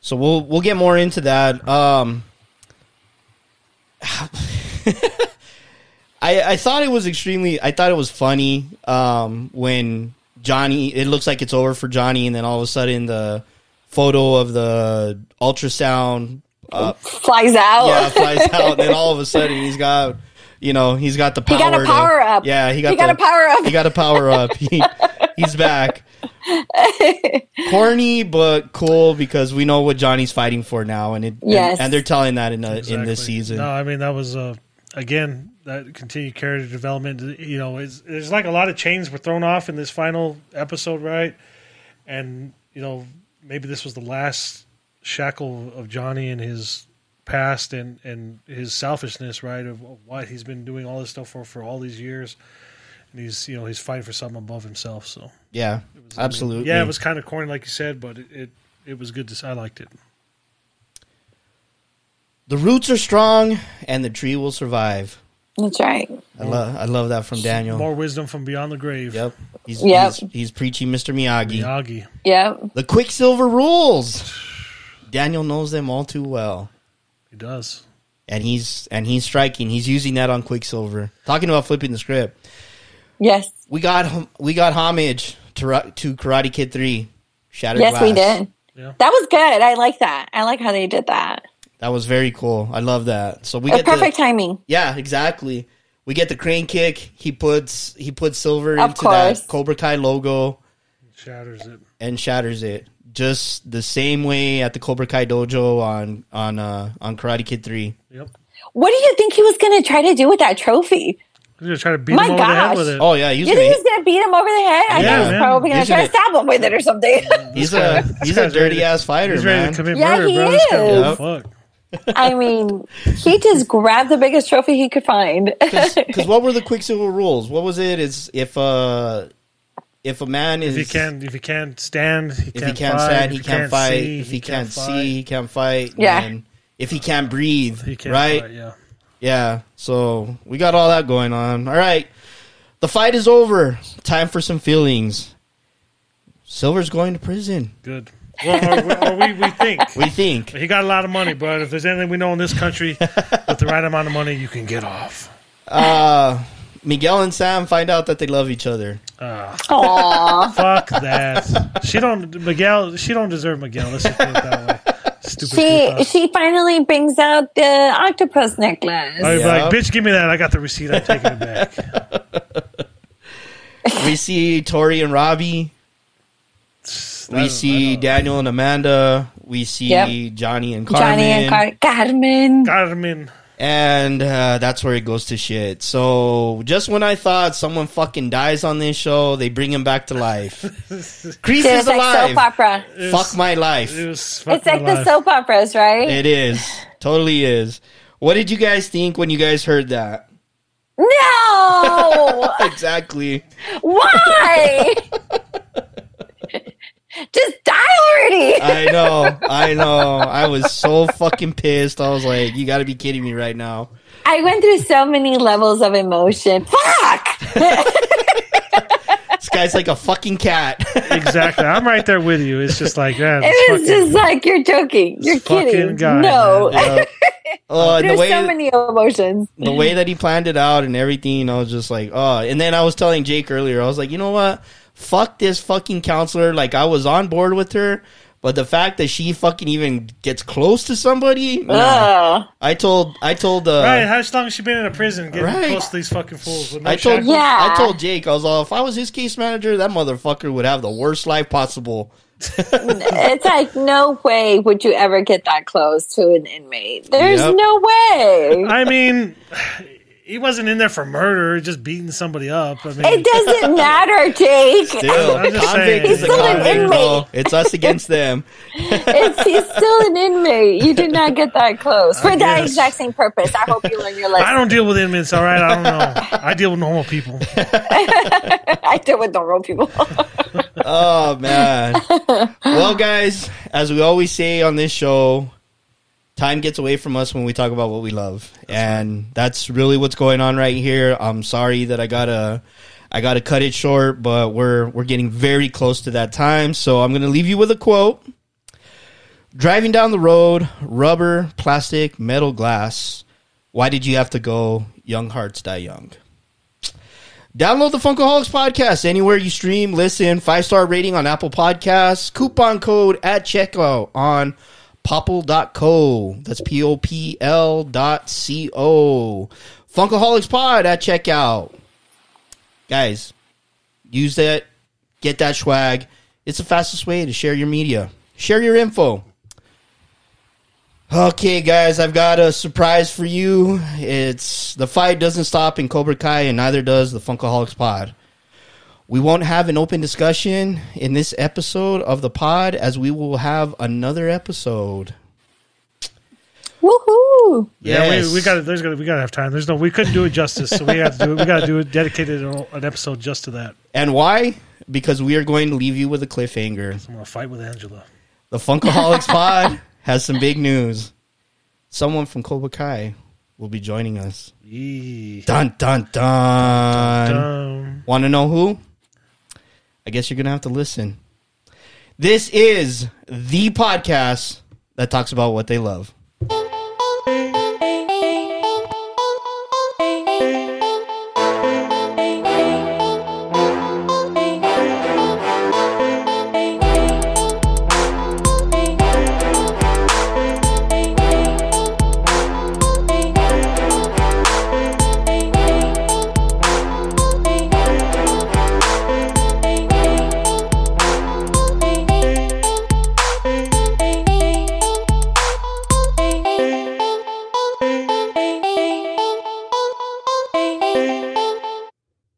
so we'll we'll get more into that. Um, [LAUGHS] I I thought it was extremely. I thought it was funny um, when Johnny. It looks like it's over for Johnny, and then all of a sudden the photo of the ultrasound uh,
Flies out.
yeah flies out, and then all of a sudden [LAUGHS] he's got. You know, he's got the power.
He got a
to-
power up.
Yeah, he got
He got
the-
a power up.
He got a power up. He, he's back. [LAUGHS] Corny but cool because we know what Johnny's fighting for now, and it
Yes.
and, they're telling that in, a, in this season.
No, I mean that was uh, again that continued character development. You know, it's, there's like a lot of chains were thrown off in this final episode, right? And you know, maybe this was the last shackle of Johnny and his past and and his selfishness, right? Of, of what he's been doing all this stuff for for all these years, and he's you know he's fighting for something above himself. So
Yeah,
it was, I mean,
absolutely.
yeah, it was kind of corny, like you said, but it, it it was good to. I liked it.
the roots are strong, and the tree will survive.
That's right.
I love I love that from Daniel.
More wisdom from beyond the grave.
Yep, he's,
Yep.
he's he's preaching Mr. Miyagi.
Miyagi.
Yep.
The Quicksilver rules. Daniel knows them all too well.
He does.
and he's and he's striking. He's using that on Quicksilver. Talking about flipping the script,
Yes.
we got we got homage to to Karate Kid Three. Shattered
Yes, we did.
Yeah.
That was good. I like that. I like how they did that.
That was very cool. I love that. So we get
perfect
The,
timing.
yeah, exactly. We get the crane kick. He puts he puts Silver
Of
into
course.
that Cobra Kai logo
Shatters it.
and shatters it. Just the same way at the Cobra Kai dojo on on uh, on Karate Kid Three.
Yep.
What do you think he was going to try to do with that trophy?
He's gonna try to beat
My
him over the head with it.
Oh yeah, he's
You
gonna,
think he's going to beat him over the head? I
Yeah,
think he's
man.
probably going to try
gonna-
stab him with it or something. [LAUGHS]
he's a he's a
guy's ready
dirty
to-
ass fighter,
He's ready
man.
to commit
Yeah,
murder,
he
bro. This guy-
is.
Fuck. [LAUGHS]
I mean, he just grabbed the biggest trophy he could find. [LAUGHS]
Because what were the Quicksilver rules? What was it? Is if uh if a man is
If he can't, if he can't stand, he
if he
can't,
can't
fight.
stand,
If
he can't fight.
see,
if he, can't,
fight.
see, he can't fight.
Yeah.
And if he can't breathe,
he can't
right?
fight. Yeah.
Yeah. So we got all that going on. All right. The fight is over. Time for some feelings. Silver's going to prison.
Good. Well, or, or we, we think. [LAUGHS]
We think.
He got a lot of money, but if there's anything we know in this country, [LAUGHS] with the right amount of money, you can get off.
Uh Miguel and Sam find out that they love each other. Ah.
Aw. [LAUGHS]
Fuck that. She don't Miguel. She don't deserve Miguel. Let's just put it that way. Stupid
she
people.
she finally brings out the octopus necklace.
I was
Yeah.
like, bitch, give me that. I got the receipt. I'm taking it back. [LAUGHS]
we see Tori and Robbie. We see Daniel and Amanda. We see
Yep.
Johnny and Carmen.
Johnny and Car- Carmen.
Carmen.
And uh, that's where it goes to shit. So just when I thought someone fucking dies on this show, they bring him back to life. [LAUGHS] Kreese
It's
is
like
alive.
soap opera.
Fuck my life.
It was
It's
fucking
like the soap operas, right?
It is. Totally is. What did you guys think when you guys heard that?
No! [LAUGHS]
Exactly.
Why? [LAUGHS] Just die already!
I [LAUGHS] know. I know. I was so fucking pissed. I was like, you got to be kidding me right now.
I went through so many levels of emotion. Fuck! [LAUGHS]
This guy's like a fucking cat. [LAUGHS]
Exactly. I'm right there with you. It's just like that.
It was just like, you're joking. You're kidding.
guy,
no.
man.
Uh, and the
There's
way
so many emotions.
the way that he planned it out and everything, I was just like, oh. And then I was telling Jake earlier, I was like, you know what? Fuck this fucking counselor. Like I was on board with her, But the fact that she fucking even gets close to somebody, nah.
Ugh.
I told, I told, uh,
Right? How long has she been in a prison getting
Right.
close to these fucking fools? With no
I told,
shackles?
Yeah.
I told Jake, I was all, if I was his case manager, that motherfucker would have the worst life possible. [LAUGHS]
it's like no way would you ever get that close to an inmate. There's
Yep.
no way.
I mean, he wasn't in there for murder, just beating somebody up. I mean,
It doesn't [LAUGHS] matter, Jake.
Still,
I'm just
convict
saying.
is
He's
a
still an
convict,
inmate.
It's us against them.
It's, he's still an inmate. You did not get that close for that
guess.
exact same purpose. I hope you learn your lesson.
I don't deal with inmates, all right? I don't know. I deal with normal people. [LAUGHS]
I deal with normal people. [LAUGHS]
Oh man. well, guys, as we always say on this show, time gets away from us when we talk about what we love, and that's really what's going on right here. I'm sorry that I gotta, I gotta cut it short, but we're we're getting very close to that time. So I'm gonna leave you with a quote. Driving down the road, rubber, plastic, metal, glass. Why did you have to go? Young hearts die young. Download the Funkaholiks podcast anywhere you stream, listen, five star rating on Apple Podcasts, coupon code at checkout on popl.co. That's P O P L dot C O. Funkaholiks pod at checkout. Guys, use that, get that swag. It's the fastest way to share your media, share your info. Okay, guys, I've got a surprise for you. It's the fight doesn't stop in Cobra Kai, and neither does the Funkaholiks Pod. We won't have an open discussion in this episode of the pod, as we will have another episode.
Woohoo!
Yeah, we, we got there's got we got to have time. There's no we couldn't do it justice, so we have to do it. We got to do it dedicated an episode just to that.
And why? Because we are going to leave you with a cliffhanger.
I'm gonna fight with Angela.
The Funkaholiks [LAUGHS] Pod has some big news. Someone from Cobra Kai will be joining us.
Yee.
Dun dun dun.
Um,
Want to know who? I guess you're going to have to listen. This is the podcast that talks about what they love.